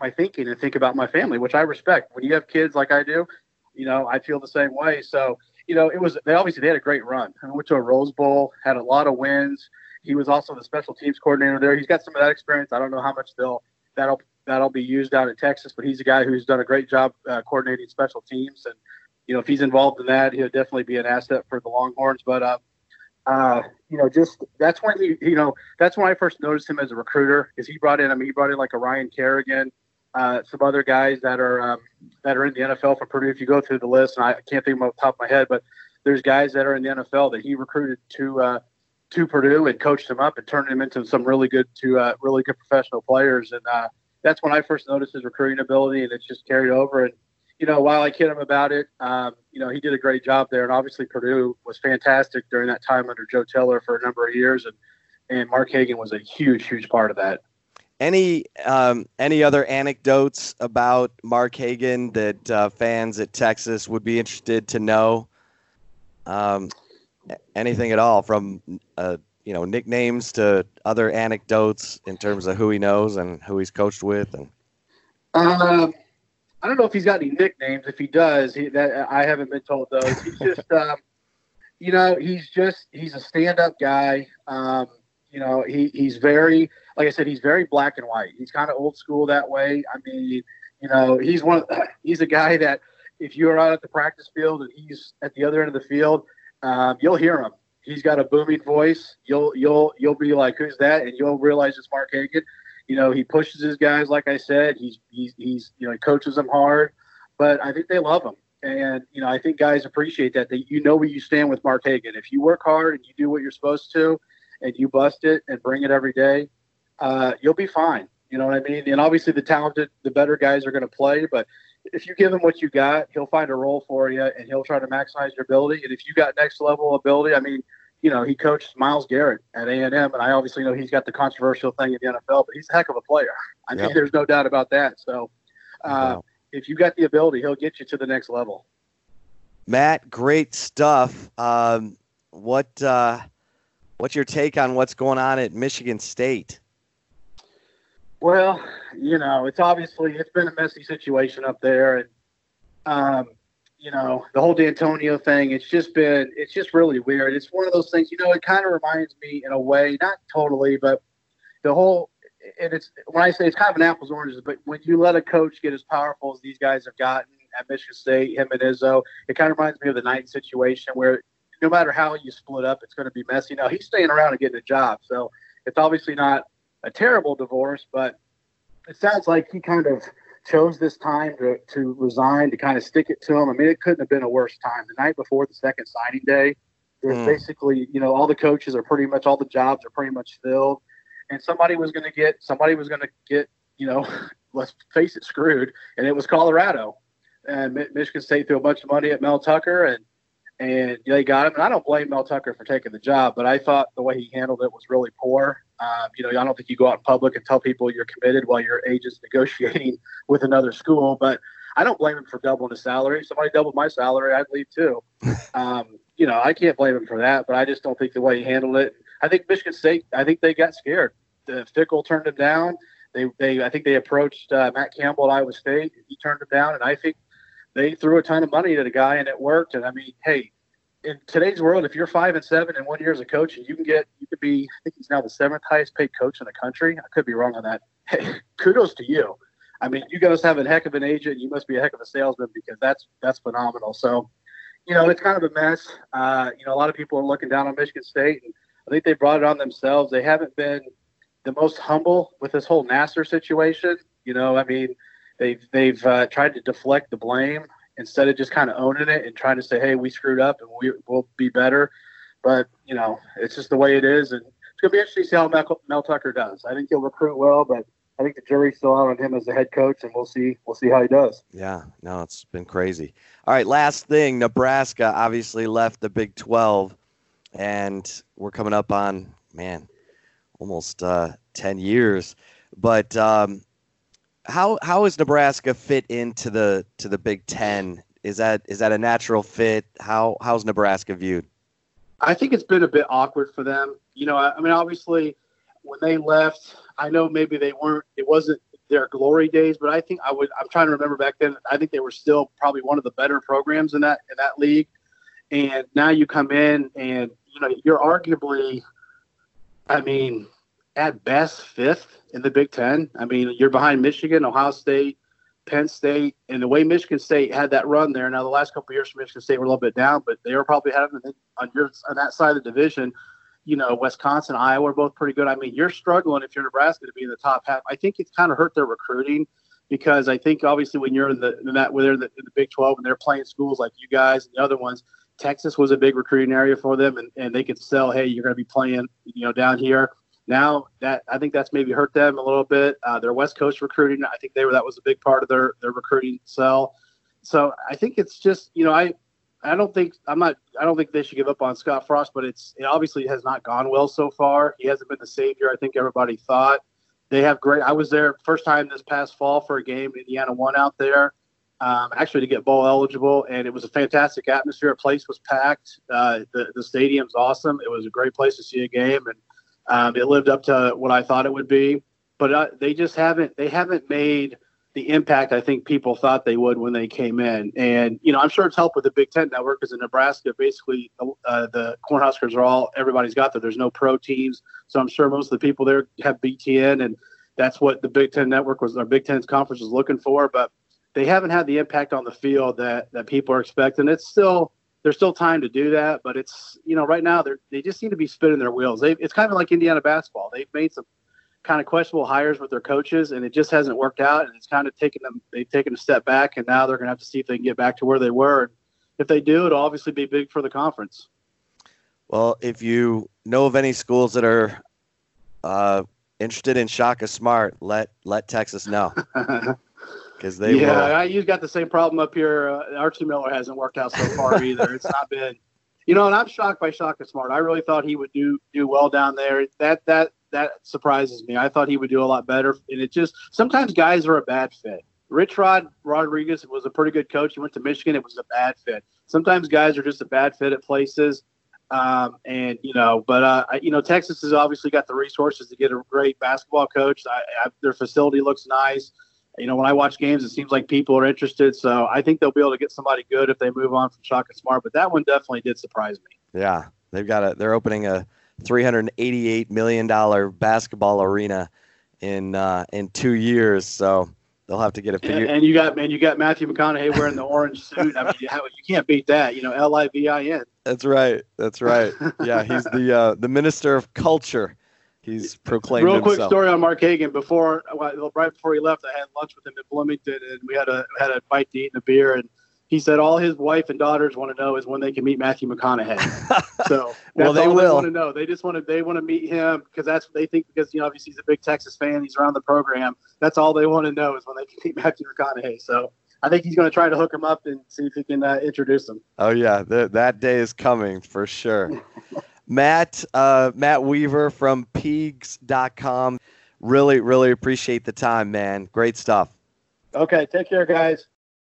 my thinking and think about my family, which I respect. When you have kids like I do, you know, I feel the same way. So, you know, it was they obviously they had a great run. I went to a Rose Bowl, had a lot of wins. He was also the special teams coordinator there. He's got some of that experience. I don't know how much they'll that'll that'll be used out in Texas, but he's a guy who's done a great job uh, coordinating special teams. And you know, if he's involved in that, he'll definitely be an asset for the Longhorns. But uh, uh, you know, just that's when he, you know, that's when I first noticed him as a recruiter. Is he brought in? I mean, he brought in like a Ryan Kerrigan, uh, some other guys that are um, that are in the NFL for Purdue. If you go through the list, and I can't think of off the top of my head, but there's guys that are in the NFL that he recruited to uh, to Purdue and coached them up and turned them into some really good to uh, really good professional players. And uh, that's when I first noticed his recruiting ability, and it's just carried over. And you know, while I kid him about it, um, you know, he did a great job there. And obviously, Purdue was fantastic during that time under Joe Tiller for a number of years, and and Mark Hagen was a huge, huge part of that. Any um, any other anecdotes about Mark Hagen that uh, fans at Texas would be interested to know? Um, anything at all from uh, you know nicknames to other anecdotes in terms of who he knows and who he's coached with and. Um, I don't know if he's got any nicknames. If he does, he, that I haven't been told those. He's just, um, you know, he's just he's a stand-up guy. Um, you know, he he's very, like I said, he's very black and white. He's kind of old school that way. I mean, you know, he's one. Of, he's a guy that if you're out at the practice field and he's at the other end of the field, um, you'll hear him. He's got a booming voice. You'll you'll you'll be like, who's that? And you'll realize it's Mark Hagen you know, he pushes his guys, like I said. He's he's he's you know he coaches them hard, but I think they love him, and you know I think guys appreciate that. That you know where you stand with Mark Hagen. If you work hard and you do what you're supposed to, and you bust it and bring it every day, uh, you'll be fine. You know what I mean? And obviously the talented, the better guys are going to play, but if you give him what you got, he'll find a role for you and he'll try to maximize your ability. And if you got next level ability, I mean, you know, he coached Myles Garrett at A and M, and I obviously know he's got the controversial thing in the NFL, but he's a heck of a player. I mean, there's no doubt about that. So, uh, wow. if you got the ability, he'll get you to the next level. Matt, great stuff. Um, what uh, what's your take on what's going on at Michigan State? Well, you know, it's obviously it's been a messy situation up there, and um, you know, the whole D'Antonio thing, it's just been, it's just really weird. It's one of those things, you know, it kind of reminds me in a way, not totally, but the whole, and it's, when I say it's kind of an apples oranges, but when you let a coach get as powerful as these guys have gotten at Michigan State, him and Izzo, it kind of reminds me of the Knight situation where no matter how you split up, it's going to be messy. Now, he's staying around and getting a job. So it's obviously not a terrible divorce, but it sounds like he kind of, chose this time to, to resign to kind of stick it to him. I mean, it couldn't have been a worse time. The night before the second signing day, there's mm. basically, you know, all the coaches are pretty much, all the jobs are pretty much filled. And somebody was going to get, somebody was going to get, you know, let's face it, screwed. And it was Colorado. And Michigan State threw a bunch of money at Mel Tucker and, and they got him. And I don't blame Mel Tucker for taking the job, but I thought the way he handled it was really poor. Um, you know, I don't think you go out in public and tell people you're committed while your agent's negotiating with another school. But I don't blame him for doubling his salary. If Somebody doubled my salary, I'd leave too. Um, you know, I can't blame him for that. But I just don't think the way he handled it. I think Michigan State. I think they got scared. The Fickell turned him down. They, they, I think they approached uh, Matt Campbell at Iowa State. He turned him down, and I think they threw a ton of money at a guy, and it worked. And I mean, hey, in today's world, if you're five and seven in one year as a coach, and you can get, you could be, I think he's now the seventh highest paid coach in the country. I could be wrong on that. Hey, kudos to you. I mean, you guys have a heck of an agent. You must be a heck of a salesman because that's that's phenomenal. So, you know, it's kind of a mess. Uh, you know, a lot of people are looking down on Michigan State, and I think they brought it on themselves. They haven't been the most humble with this whole Nassar situation. You know, I mean, they've they've uh, tried to deflect the blame instead of just kind of owning it and trying to say, "Hey, we screwed up and we will be better." But you know, it's just the way it is, and it's gonna be interesting to see how Mel, Mel Tucker does. I think he'll recruit well, but I think the jury's still out on him as the head coach, and we'll see. We'll see how he does. Yeah, no, it's been crazy. All right, last thing, Nebraska obviously left the Big Twelve, and we're coming up on man, almost uh, ten years. But um, how how is Nebraska fit into the to the Big Ten? Is that is that a natural fit? How how's Nebraska viewed? I think it's been a bit awkward for them. You know, I, I mean, obviously, when they left, I know maybe they weren't. It wasn't their glory days, but I think I would. I'm trying to remember back then. I think they were still probably one of the better programs in that in that league. And now you come in, and you know, you're arguably. I mean, at best fifth in the Big Ten. I mean, you're behind Michigan, Ohio State, Penn State, and the way Michigan State had that run there. Now the last couple years for Michigan State were a little bit down, but they were probably having on your on that side of the division. You know, Wisconsin, Iowa are both pretty good. I mean, you're struggling if you're Nebraska to be in the top half. I think it's kind of hurt their recruiting because I think obviously when you're in the in that when they're in the, in the Big 12 and they're playing schools like you guys and the other ones, Texas was a big recruiting area for them, and, and they could sell, hey, you're going to be playing, you know, down here. Now that I think that's maybe hurt them a little bit. Uh, their West Coast recruiting, I think they were that was a big part of their their recruiting sell. So I think it's just you know I I don't think I'm not I don't think they should give up on Scott Frost, but it's it obviously has not gone well so far. He hasn't been the savior I think everybody thought. They have great. I was there first time this past fall for a game. Indiana won out there um, actually to get bowl eligible, and it was a fantastic atmosphere. The place was packed. Uh, the the stadium's awesome. It was a great place to see a game, and um, it lived up to what I thought it would be. But uh, they just haven't they haven't made the impact I think people thought they would when they came in. And you know, I'm sure it's helped with the Big Ten network because in Nebraska, basically uh, the Cornhuskers are all everybody's got there. There's no pro teams, so I'm sure most of the people there have BTN, and that's what the Big Ten network was. Our Big Ten's conference was looking for, but they haven't had the impact on the field that that people are expecting. It's still there's still time to do that, but it's you know right now they they just seem to be spinning their wheels. They it's kind of like Indiana basketball. They've made some kind of questionable hires with their coaches, and it just hasn't worked out. And it's kind of taken them they've taken a step back, and now they're going to have to see if they can get back to where they were. And if they do, it'll obviously be big for the conference. Well, if you know of any schools that are uh, interested in Shaka Smart, let let Texas know. because they yeah, will. I, you got the same problem up here. Uh, Archie Miller hasn't worked out so far either. It's not been, you know, and I'm shocked by Shaka Smart. I really thought he would do do well down there. That that that surprises me. I thought he would do a lot better, and it just sometimes guys are a bad fit. Rich Rod Rodriguez was a pretty good coach. He went to Michigan. It was a bad fit. Sometimes guys are just a bad fit at places. Um, and you know, but uh, you know, Texas has obviously got the resources to get a great basketball coach. I, I, their facility looks nice you know, when I watch games, it seems like people are interested. So I think they'll be able to get somebody good if they move on from Shaka Smart. But that one definitely did surprise me. Yeah, they've got a. They're opening a 388 million dollar basketball arena in uh, in two years. So they'll have to get a figure. And, and you got man, you got Matthew McConaughey wearing the orange suit. I mean, you, you can't beat that. You know, L I V I N. That's right. That's right. Yeah, he's the uh, the minister of culture he's proclaimed real himself. quick story on Mark Hagen before right before he left I had lunch with him in Bloomington and we had a had a bite to eat and a beer and he said all his wife and daughters want to know is when they can meet Matthew McConaughey. So well, they will. they want to know. They just want to they want to meet him because that's what they think because you know obviously he's a big Texas fan. He's around the program. That's all they want to know is when they can meet Matthew McConaughey. So I think he's going to try to hook him up and see if he can uh, introduce him. Oh yeah, th- that day is coming for sure. Matt, uh, Matt Weaver from Peegs.com. Really, really appreciate the time, man. Great stuff. Okay, take care, guys.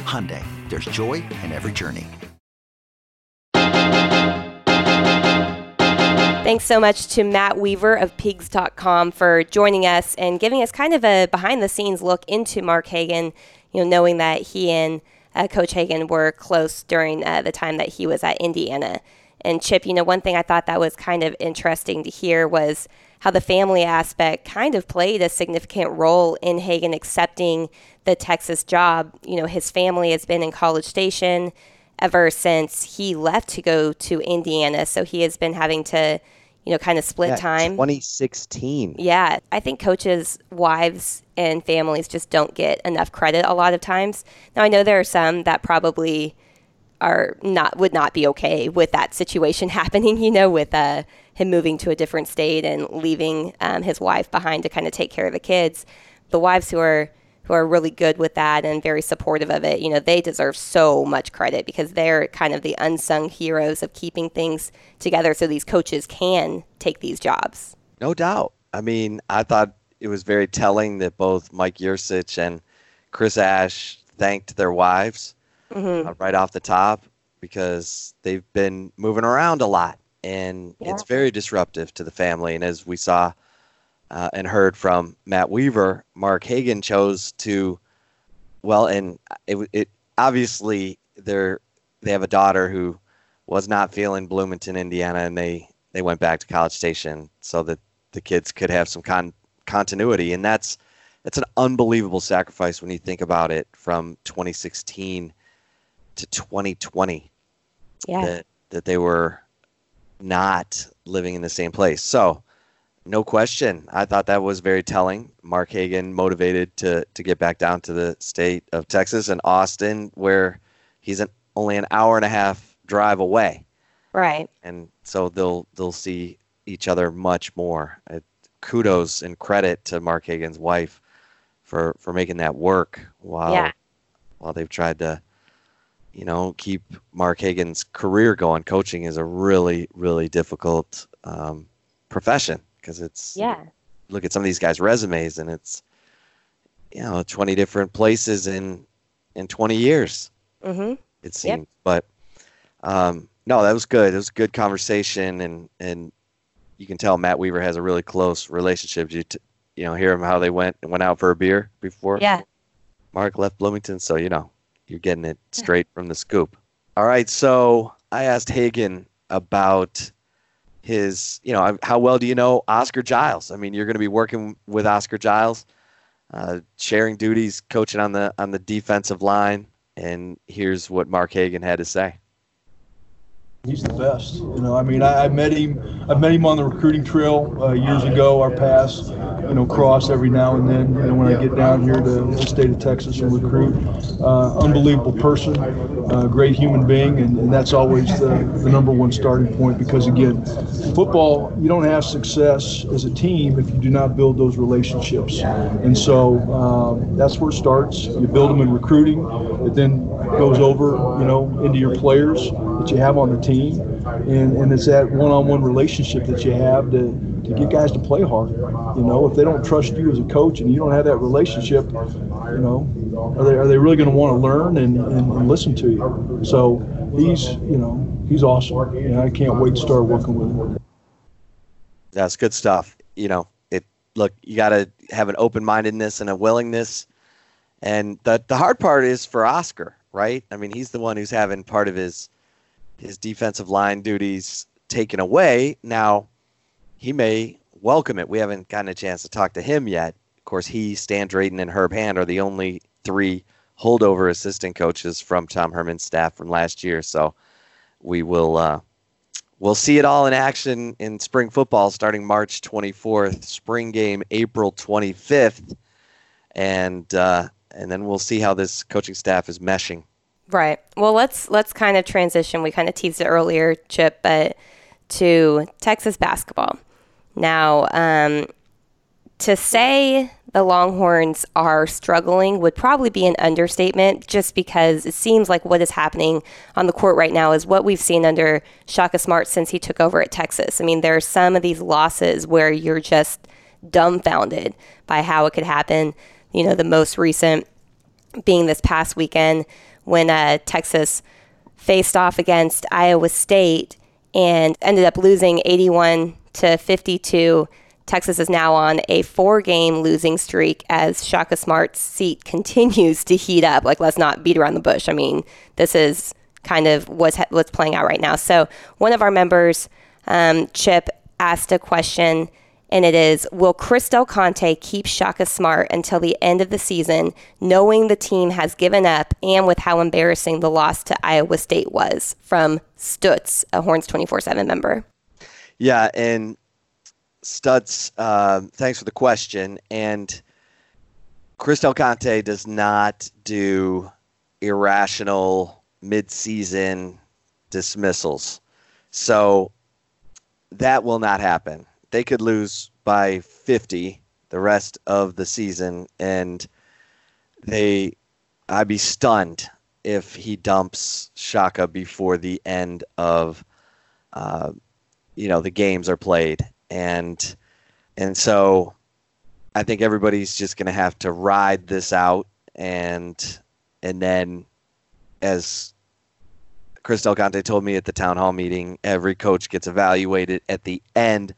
Hyundai, there's joy in every journey. Thanks so much to Matt Weaver of Peegs.com for joining us and giving us kind of a behind the scenes look into Mark Hagen, you know, knowing that he and uh, Coach Hagen were close during uh, the time that he was at Indiana. And Chip, you know, one thing I thought that was kind of interesting to hear was how the family aspect kind of played a significant role in Hagen accepting the Texas job. You know, his family has been in College Station ever since he left to go to Indiana. So he has been having to, you know, kind of split Yeah, time. 2016. Yeah, I think coaches' wives and families just don't get enough credit a lot of times. Now I know there are some that probably are not would not be okay with that situation happening. You know, with uh, him moving to a different state and leaving um, his wife behind to kind of take care of the kids. The wives who are who are really good with that and very supportive of it, you know, they deserve so much credit because they're kind of the unsung heroes of keeping things together so these coaches can take these jobs. No doubt. I mean, I thought it was very telling that both Mike Yurcich and Chris Ash thanked their wives uh, right off the top because they've been moving around a lot and it's very disruptive to the family. And as we saw uh, and heard from Matt Weaver, Mark Hagen chose to, well, and it, it obviously they're they have a daughter who was not feeling Bloomington, Indiana, and they they went back to College Station so that the kids could have some con- continuity, and that's that's an unbelievable sacrifice when you think about it from 2016 to 2020 Yeah. that that they were not living in the same place. So, no question, I thought that was very telling. Mark Hagen motivated to to get back down to the state of Texas and Austin, where he's an, only an hour and a half drive away, Right. and so they'll they'll see each other much more. Uh, kudos and credit to Mark Hagen's wife for for making that work while Yeah. while they've tried to you know keep Mark Hagen's career going. Coaching is a really really difficult um, profession because it's Yeah. look at some of these guys' resumes and it's you know 20 different places in in 20 years Mm-hmm. it seems. But um, no, that was good. It was a good conversation, and and you can tell Matt Weaver has a really close relationship. You t- you know hear him how they went went out for a beer before Yeah. Mark left Bloomington, so you know you're getting it straight from the scoop. All right, so I asked Hagen about his, you know, how well do you know Oscar Giles? I mean, you're going to be working with Oscar Giles, uh, sharing duties, coaching on the on the defensive line, and here's what Mark Hagen had to say. He's the best. You know, I mean, I, I met him. I've met him on the recruiting trail uh, years ago. Our paths, you know, cross every now and then. You know, when I get down here to the state of Texas and recruit, uh, unbelievable person, uh, great human being, and, and that's always the, the number one starting point. Because again, football, you don't have success as a team if you do not build those relationships. And so um, that's where it starts. You build them in recruiting. It then goes over, you know, into your players that you have on the team, and, and it's that one-on-one relationship that you have to, to get guys to play hard. You know, if they don't trust you as a coach and you don't have that relationship, you know, are they, are they really going to want to learn and, and, and listen to you? So he's, you know, he's awesome. Know, I can't wait to start working with him. That's good stuff. You know, it look you got to have an open mindedness and a willingness, and the the hard part is for Oscar, right? I mean, he's the one who's having part of his his defensive line duties taken away. Now, he may welcome it. We haven't gotten a chance to talk to him yet. Of course, he, Stan Drayton, and Herb Hand are the only three holdover assistant coaches from Tom Herman's staff from last year. So we will uh, we'll see it all in action in spring football starting March 24th, spring game April 25th, and uh, and then we'll see how this coaching staff is meshing. Right. Well, let's let's kind of transition. We kind of teased it earlier, Chip, but to Texas basketball. Now, um, to say the Longhorns are struggling would probably be an understatement, just because it seems like what is happening on the court right now is what we've seen under Shaka Smart since he took over at Texas. I mean, there are some of these losses where you're just dumbfounded by how it could happen. You know, the most recent being this past weekend when uh, Texas faced off against Iowa State and ended up losing 81 to 52. Texas is now on a four game losing streak as Shaka Smart's seat continues to heat up. Like, let's not beat around the bush. I mean, this is kind of what's, what's playing out right now. So, one of our members, um, Chip, asked a question and it is Will Chris Del Conte keep Shaka Smart until the end of the season, knowing the team has given up and with how embarrassing the loss to Iowa State was? From Stutz, a Horns 24 7 member. Yeah, and Stutz, uh, thanks for the question. And Chris Del Conte does not do irrational mid-season dismissals, so that will not happen. They could lose by 50 the rest of the season, and they, I'd be stunned if he dumps Shaka before the end of, uh, you know, the games are played, and and so I think everybody's just going to have to ride this out, and and then as Chris Del Conte told me at the town hall meeting, every coach gets evaluated at the end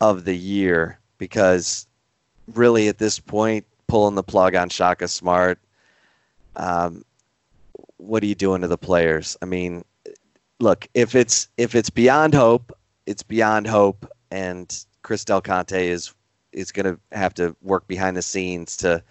of the year because really at this point, pulling the plug on Shaka Smart, um, what are you doing to the players? I mean, look, if it's if it's beyond hope, it's beyond hope, and Chris Del Conte is is going to have to work behind the scenes to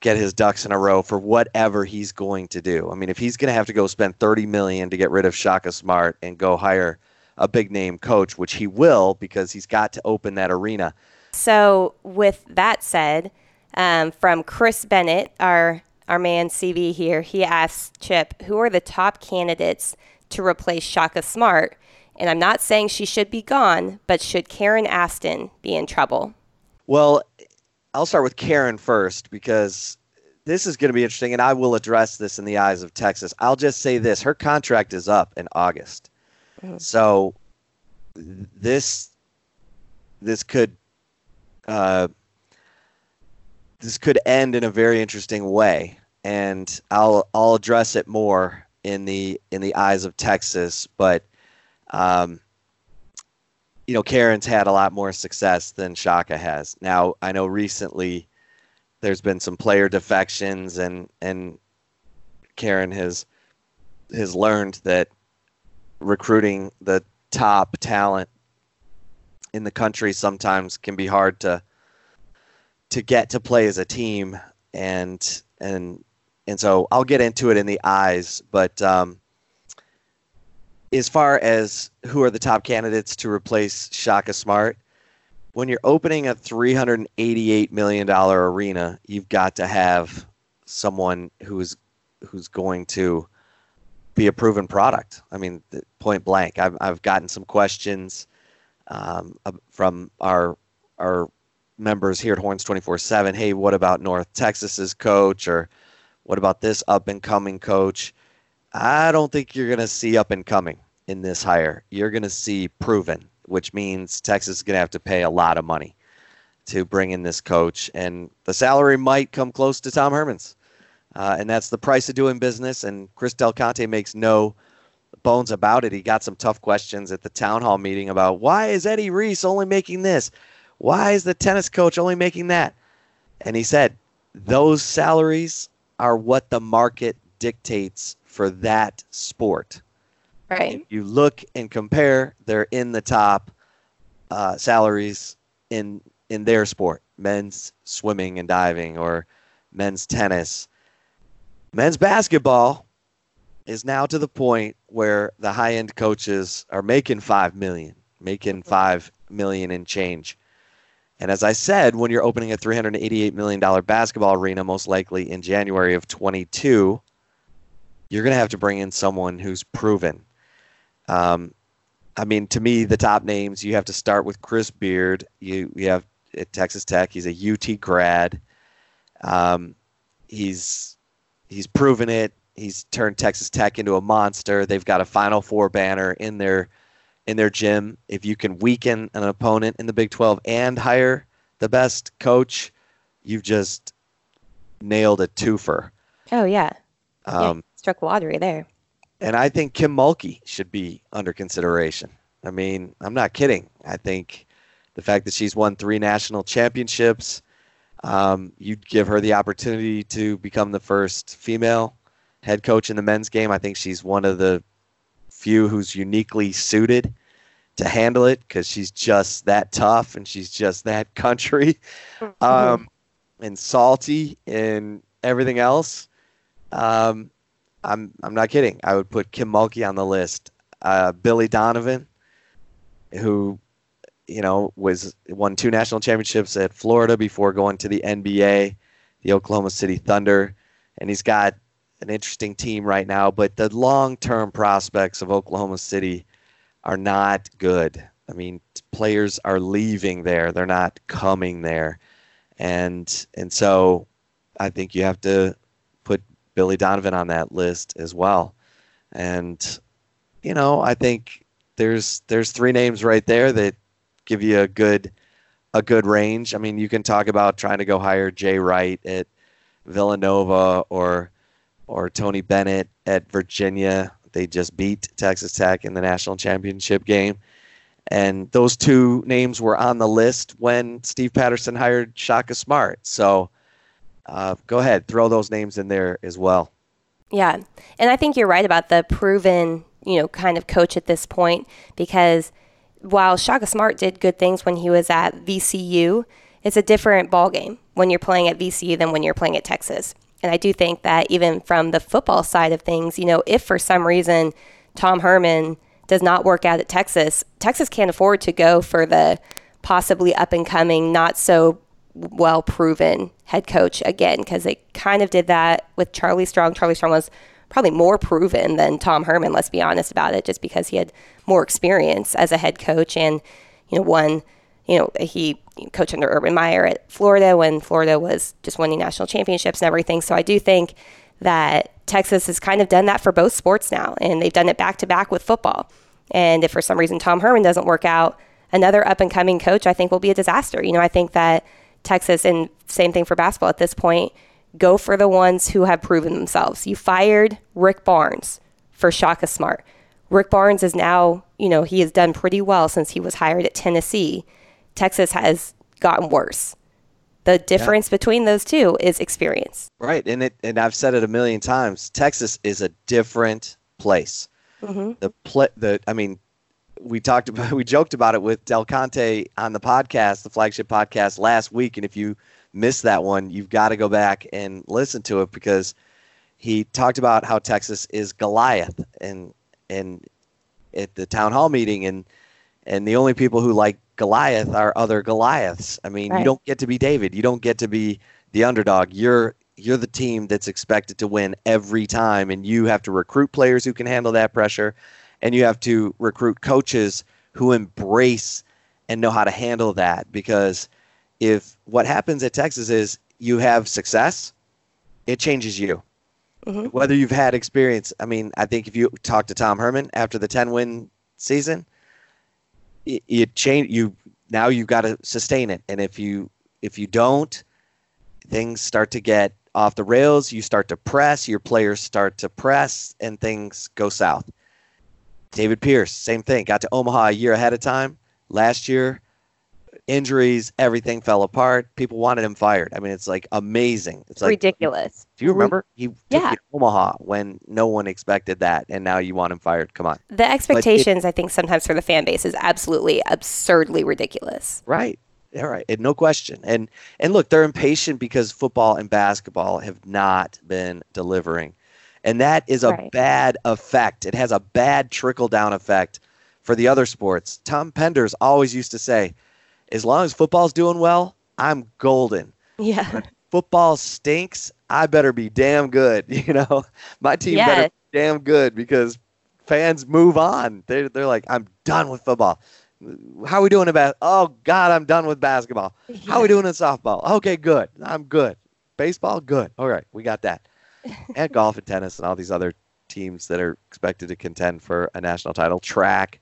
get his ducks in a row for whatever he's going to do. I mean, if he's going to have to go spend 30 million to get rid of Shaka Smart and go hire a big name coach, which he will because he's got to open that arena. So, with that said, um, from Chris Bennett, our our man CV here, he asks Chip, who are the top candidates to replace Shaka Smart? And I'm not saying she should be gone, but should Karen Aston be in trouble? Well, I'll start with Karen first because this is going to be interesting, and I will address this in the eyes of Texas. I'll just say this: her contract is up in August, mm-hmm. so this this could uh, this could end in a very interesting way, and I'll I'll address it more in the in the eyes of Texas, but. Um, you know, Karen's had a lot more success than Shaka has. Now, I know recently there's been some player defections and and Karen has has learned that recruiting the top talent in the country sometimes can be hard to to get to play as a team. And and and so I'll get into it in the eyes, but um, as far as who are the top candidates to replace Shaka Smart, when you're opening a $388 million arena, you've got to have someone who's who's going to be a proven product. I mean, point blank. I've I've gotten some questions um, from our our members here at Horns 24/7. Hey, what about North Texas's coach, or what about this up and coming coach? I don't think you're going to see up and coming in this hire. You're going to see proven, which means Texas is going to have to pay a lot of money to bring in this coach, and the salary might come close to Tom Herman's. Uh, and that's the price of doing business. And Chris Del Conte makes no bones about it. He got some tough questions at the town hall meeting about why is Eddie Reese only making this? Why is the tennis coach only making that? And he said, those salaries are what the market dictates for that sport. Right. If you look and compare, they're in the top uh, salaries in in their sport, men's swimming and diving, or men's tennis. Men's basketball is now to the point where the high end coaches are making five million, making five million in change. And as I said, when you're opening a $388 million basketball arena, most likely in January of 22, you're going to have to bring in someone who's proven. Um, I mean, to me, the top names, you have to start with Chris Beard. You, you have at Texas Tech, he's a UT grad. Um, he's he's proven it. He's turned Texas Tech into a monster. They've got a Final Four banner in their in their gym. If you can weaken an opponent in the Big 12 and hire the best coach, you've just nailed a twofer. Oh yeah, um, yeah, struck lottery there. And I think Kim Mulkey should be under consideration. I mean, I'm not kidding. I think the fact that she's won three national championships, um, you'd give her the opportunity to become the first female head coach in the men's game. I think she's one of the few who's uniquely suited to handle it because she's just that tough and she's just that country um, and salty and everything else. Um, I'm I'm not kidding. I would put Kim Mulkey on the list. Uh, Billy Donovan, who, you know, was won two national championships at Florida before going to the NBA, the Oklahoma City Thunder, and he's got an interesting team right now. But the long-term prospects of Oklahoma City are not good. I mean, players are leaving there; they're not coming there, and and so I think you have to put Billy Donovan on that list as well. And you know, I think there's there's three names right there that give you a good a good range. I mean, you can talk about trying to go hire Jay Wright at Villanova or or Tony Bennett at Virginia. They just beat Texas Tech in the national championship game. And those two names were on the list when Steve Patterson hired Shaka Smart. So uh, go ahead, throw those names in there as well. Yeah. And I think you're right about the proven, you know, kind of coach at this point because while Shaka Smart did good things when he was at VCU, it's a different ballgame when you're playing at VCU than when you're playing at Texas. And I do think that even from the football side of things, you know, if for some reason Tom Herman does not work out at Texas, Texas can't afford to go for the possibly up and coming, not so well proven head coach again because they kind of did that with Charlie Strong. Charlie Strong was probably more proven than Tom Herman, let's be honest about it, just because he had more experience as a head coach and, you know, one, you know, he coached under Urban Meyer at Florida when Florida was just winning national championships and everything. So I do think that Texas has kind of done that for both sports now, and they've done it back to back with football. And if for some reason Tom Herman doesn't work out, another up and coming coach I think will be a disaster. You know, I think that Texas, and same thing for basketball at this point, go for the ones who have proven themselves. You fired Rick Barnes for Shaka Smart. Rick Barnes is now, you know, he has done pretty well since he was hired at Tennessee. Texas has gotten worse. The difference yeah. between those two is experience. Right, and it and I've said it a million times. Texas is a different place. Mm-hmm. The play, the I mean, we talked about we joked about it with Del Conte on the podcast, the flagship podcast last week. And if you missed that one, you've got to go back and listen to it because he talked about how Texas is Goliath and and at the town hall meeting and and the only people who like Goliath are other Goliaths. I mean, right. you don't get to be David. You don't get to be the underdog. You're you're the team that's expected to win every time and you have to recruit players who can handle that pressure and you have to recruit coaches who embrace and know how to handle that because if what happens at Texas is you have success, it changes you. Mm-hmm. Whether you've had experience, I mean, I think if you talk to Tom Herman after the 10 win season, it, it change you now you've got to sustain it. And if you if you don't, things start to get off the rails, you start to press, your players start to press and things go south. David Pierce, same thing. Got to Omaha a year ahead of time. Last year, injuries, everything fell apart. People wanted him fired. I mean, it's like amazing. It's like, ridiculous. Do you remember he yeah. Omaha when no one expected that, and now you want him fired? Come on. The expectations, it, I think, sometimes for the fan base is absolutely absurdly ridiculous. Right. All right, and no question. And and look, they're impatient because football and basketball have not been delivering. And that is a right. bad effect. It has a bad trickle down effect for the other sports. Tom Penders always used to say, as long as football's doing well, I'm golden. Yeah. When football stinks, I better be damn good. You know, my team yes. better be damn good because fans move on. They're, they're like, I'm done with football. How are we doing about? Oh God, I'm done with basketball. Yeah. How are we doing in softball? Okay, good. I'm good. Baseball, good. All right, we got that and golf and tennis and all these other teams that are expected to contend for a national title, track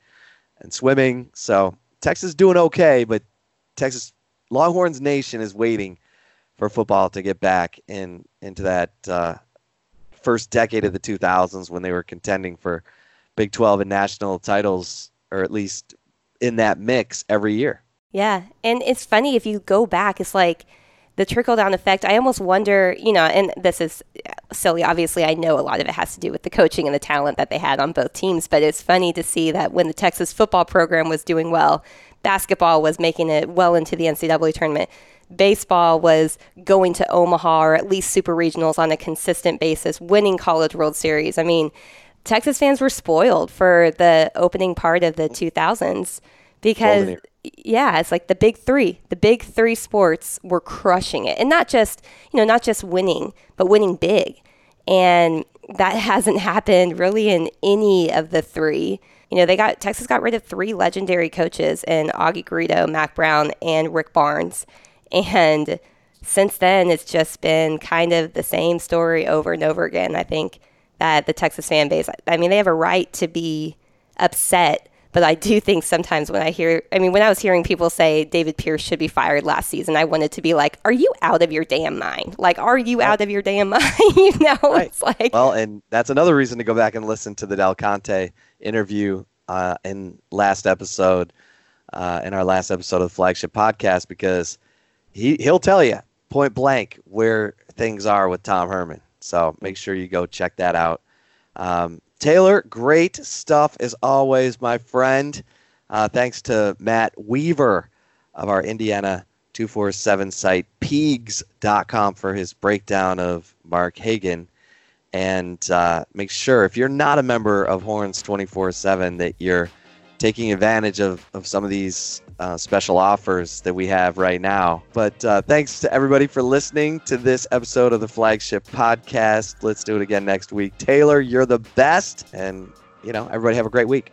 and swimming. So Texas doing okay, but Texas Longhorns Nation is waiting for football to get back in into that uh, first decade of the 2000s when they were contending for Big 12 and national titles, or at least in that mix every year. Yeah, and it's funny if you go back, it's like the trickle down effect, I almost wonder, you know, and this is silly. Obviously, I know a lot of it has to do with the coaching and the talent that they had on both teams, but it's funny to see that when the Texas football program was doing well, basketball was making it well into the NCAA tournament. Baseball was going to Omaha or at least super regionals on a consistent basis, winning College World Series. I mean, Texas fans were spoiled for the opening part of the 2000s because yeah, it's like the big three. The big three sports were crushing it, and not just you know not just winning, but winning big, and that hasn't happened really in any of the three. You know, they got Texas got rid of three legendary coaches in Augie Garrido, Mack Brown, and Rick Barnes, and since then it's just been kind of the same story over and over again. I think that the Texas fan base, I mean, they have a right to be upset but I do think sometimes when I hear, I mean, when I was hearing people say David Pierce should be fired last season, I wanted to be like, are you out of your damn mind? Like, are you out of your damn mind? you know, right. it's like. Well, and that's another reason to go back and listen to the Del Conte interview uh, in last episode, uh, in our last episode of the flagship podcast, because he, he'll tell you point blank where things are with Tom Herman. So make sure you go check that out. Um, Taylor, great stuff as always, my friend. Uh, thanks to Matt Weaver of our Indiana 247 site, Peegs.com, for his breakdown of Mark Hagen. And uh, make sure, if you're not a member of Horns 24 7, that you're taking advantage of, of some of these uh, special offers that we have right now. But uh, thanks to everybody for listening to this episode of the flagship podcast. Let's do it again next week. Taylor, you're the best. And, you know, everybody have a great week.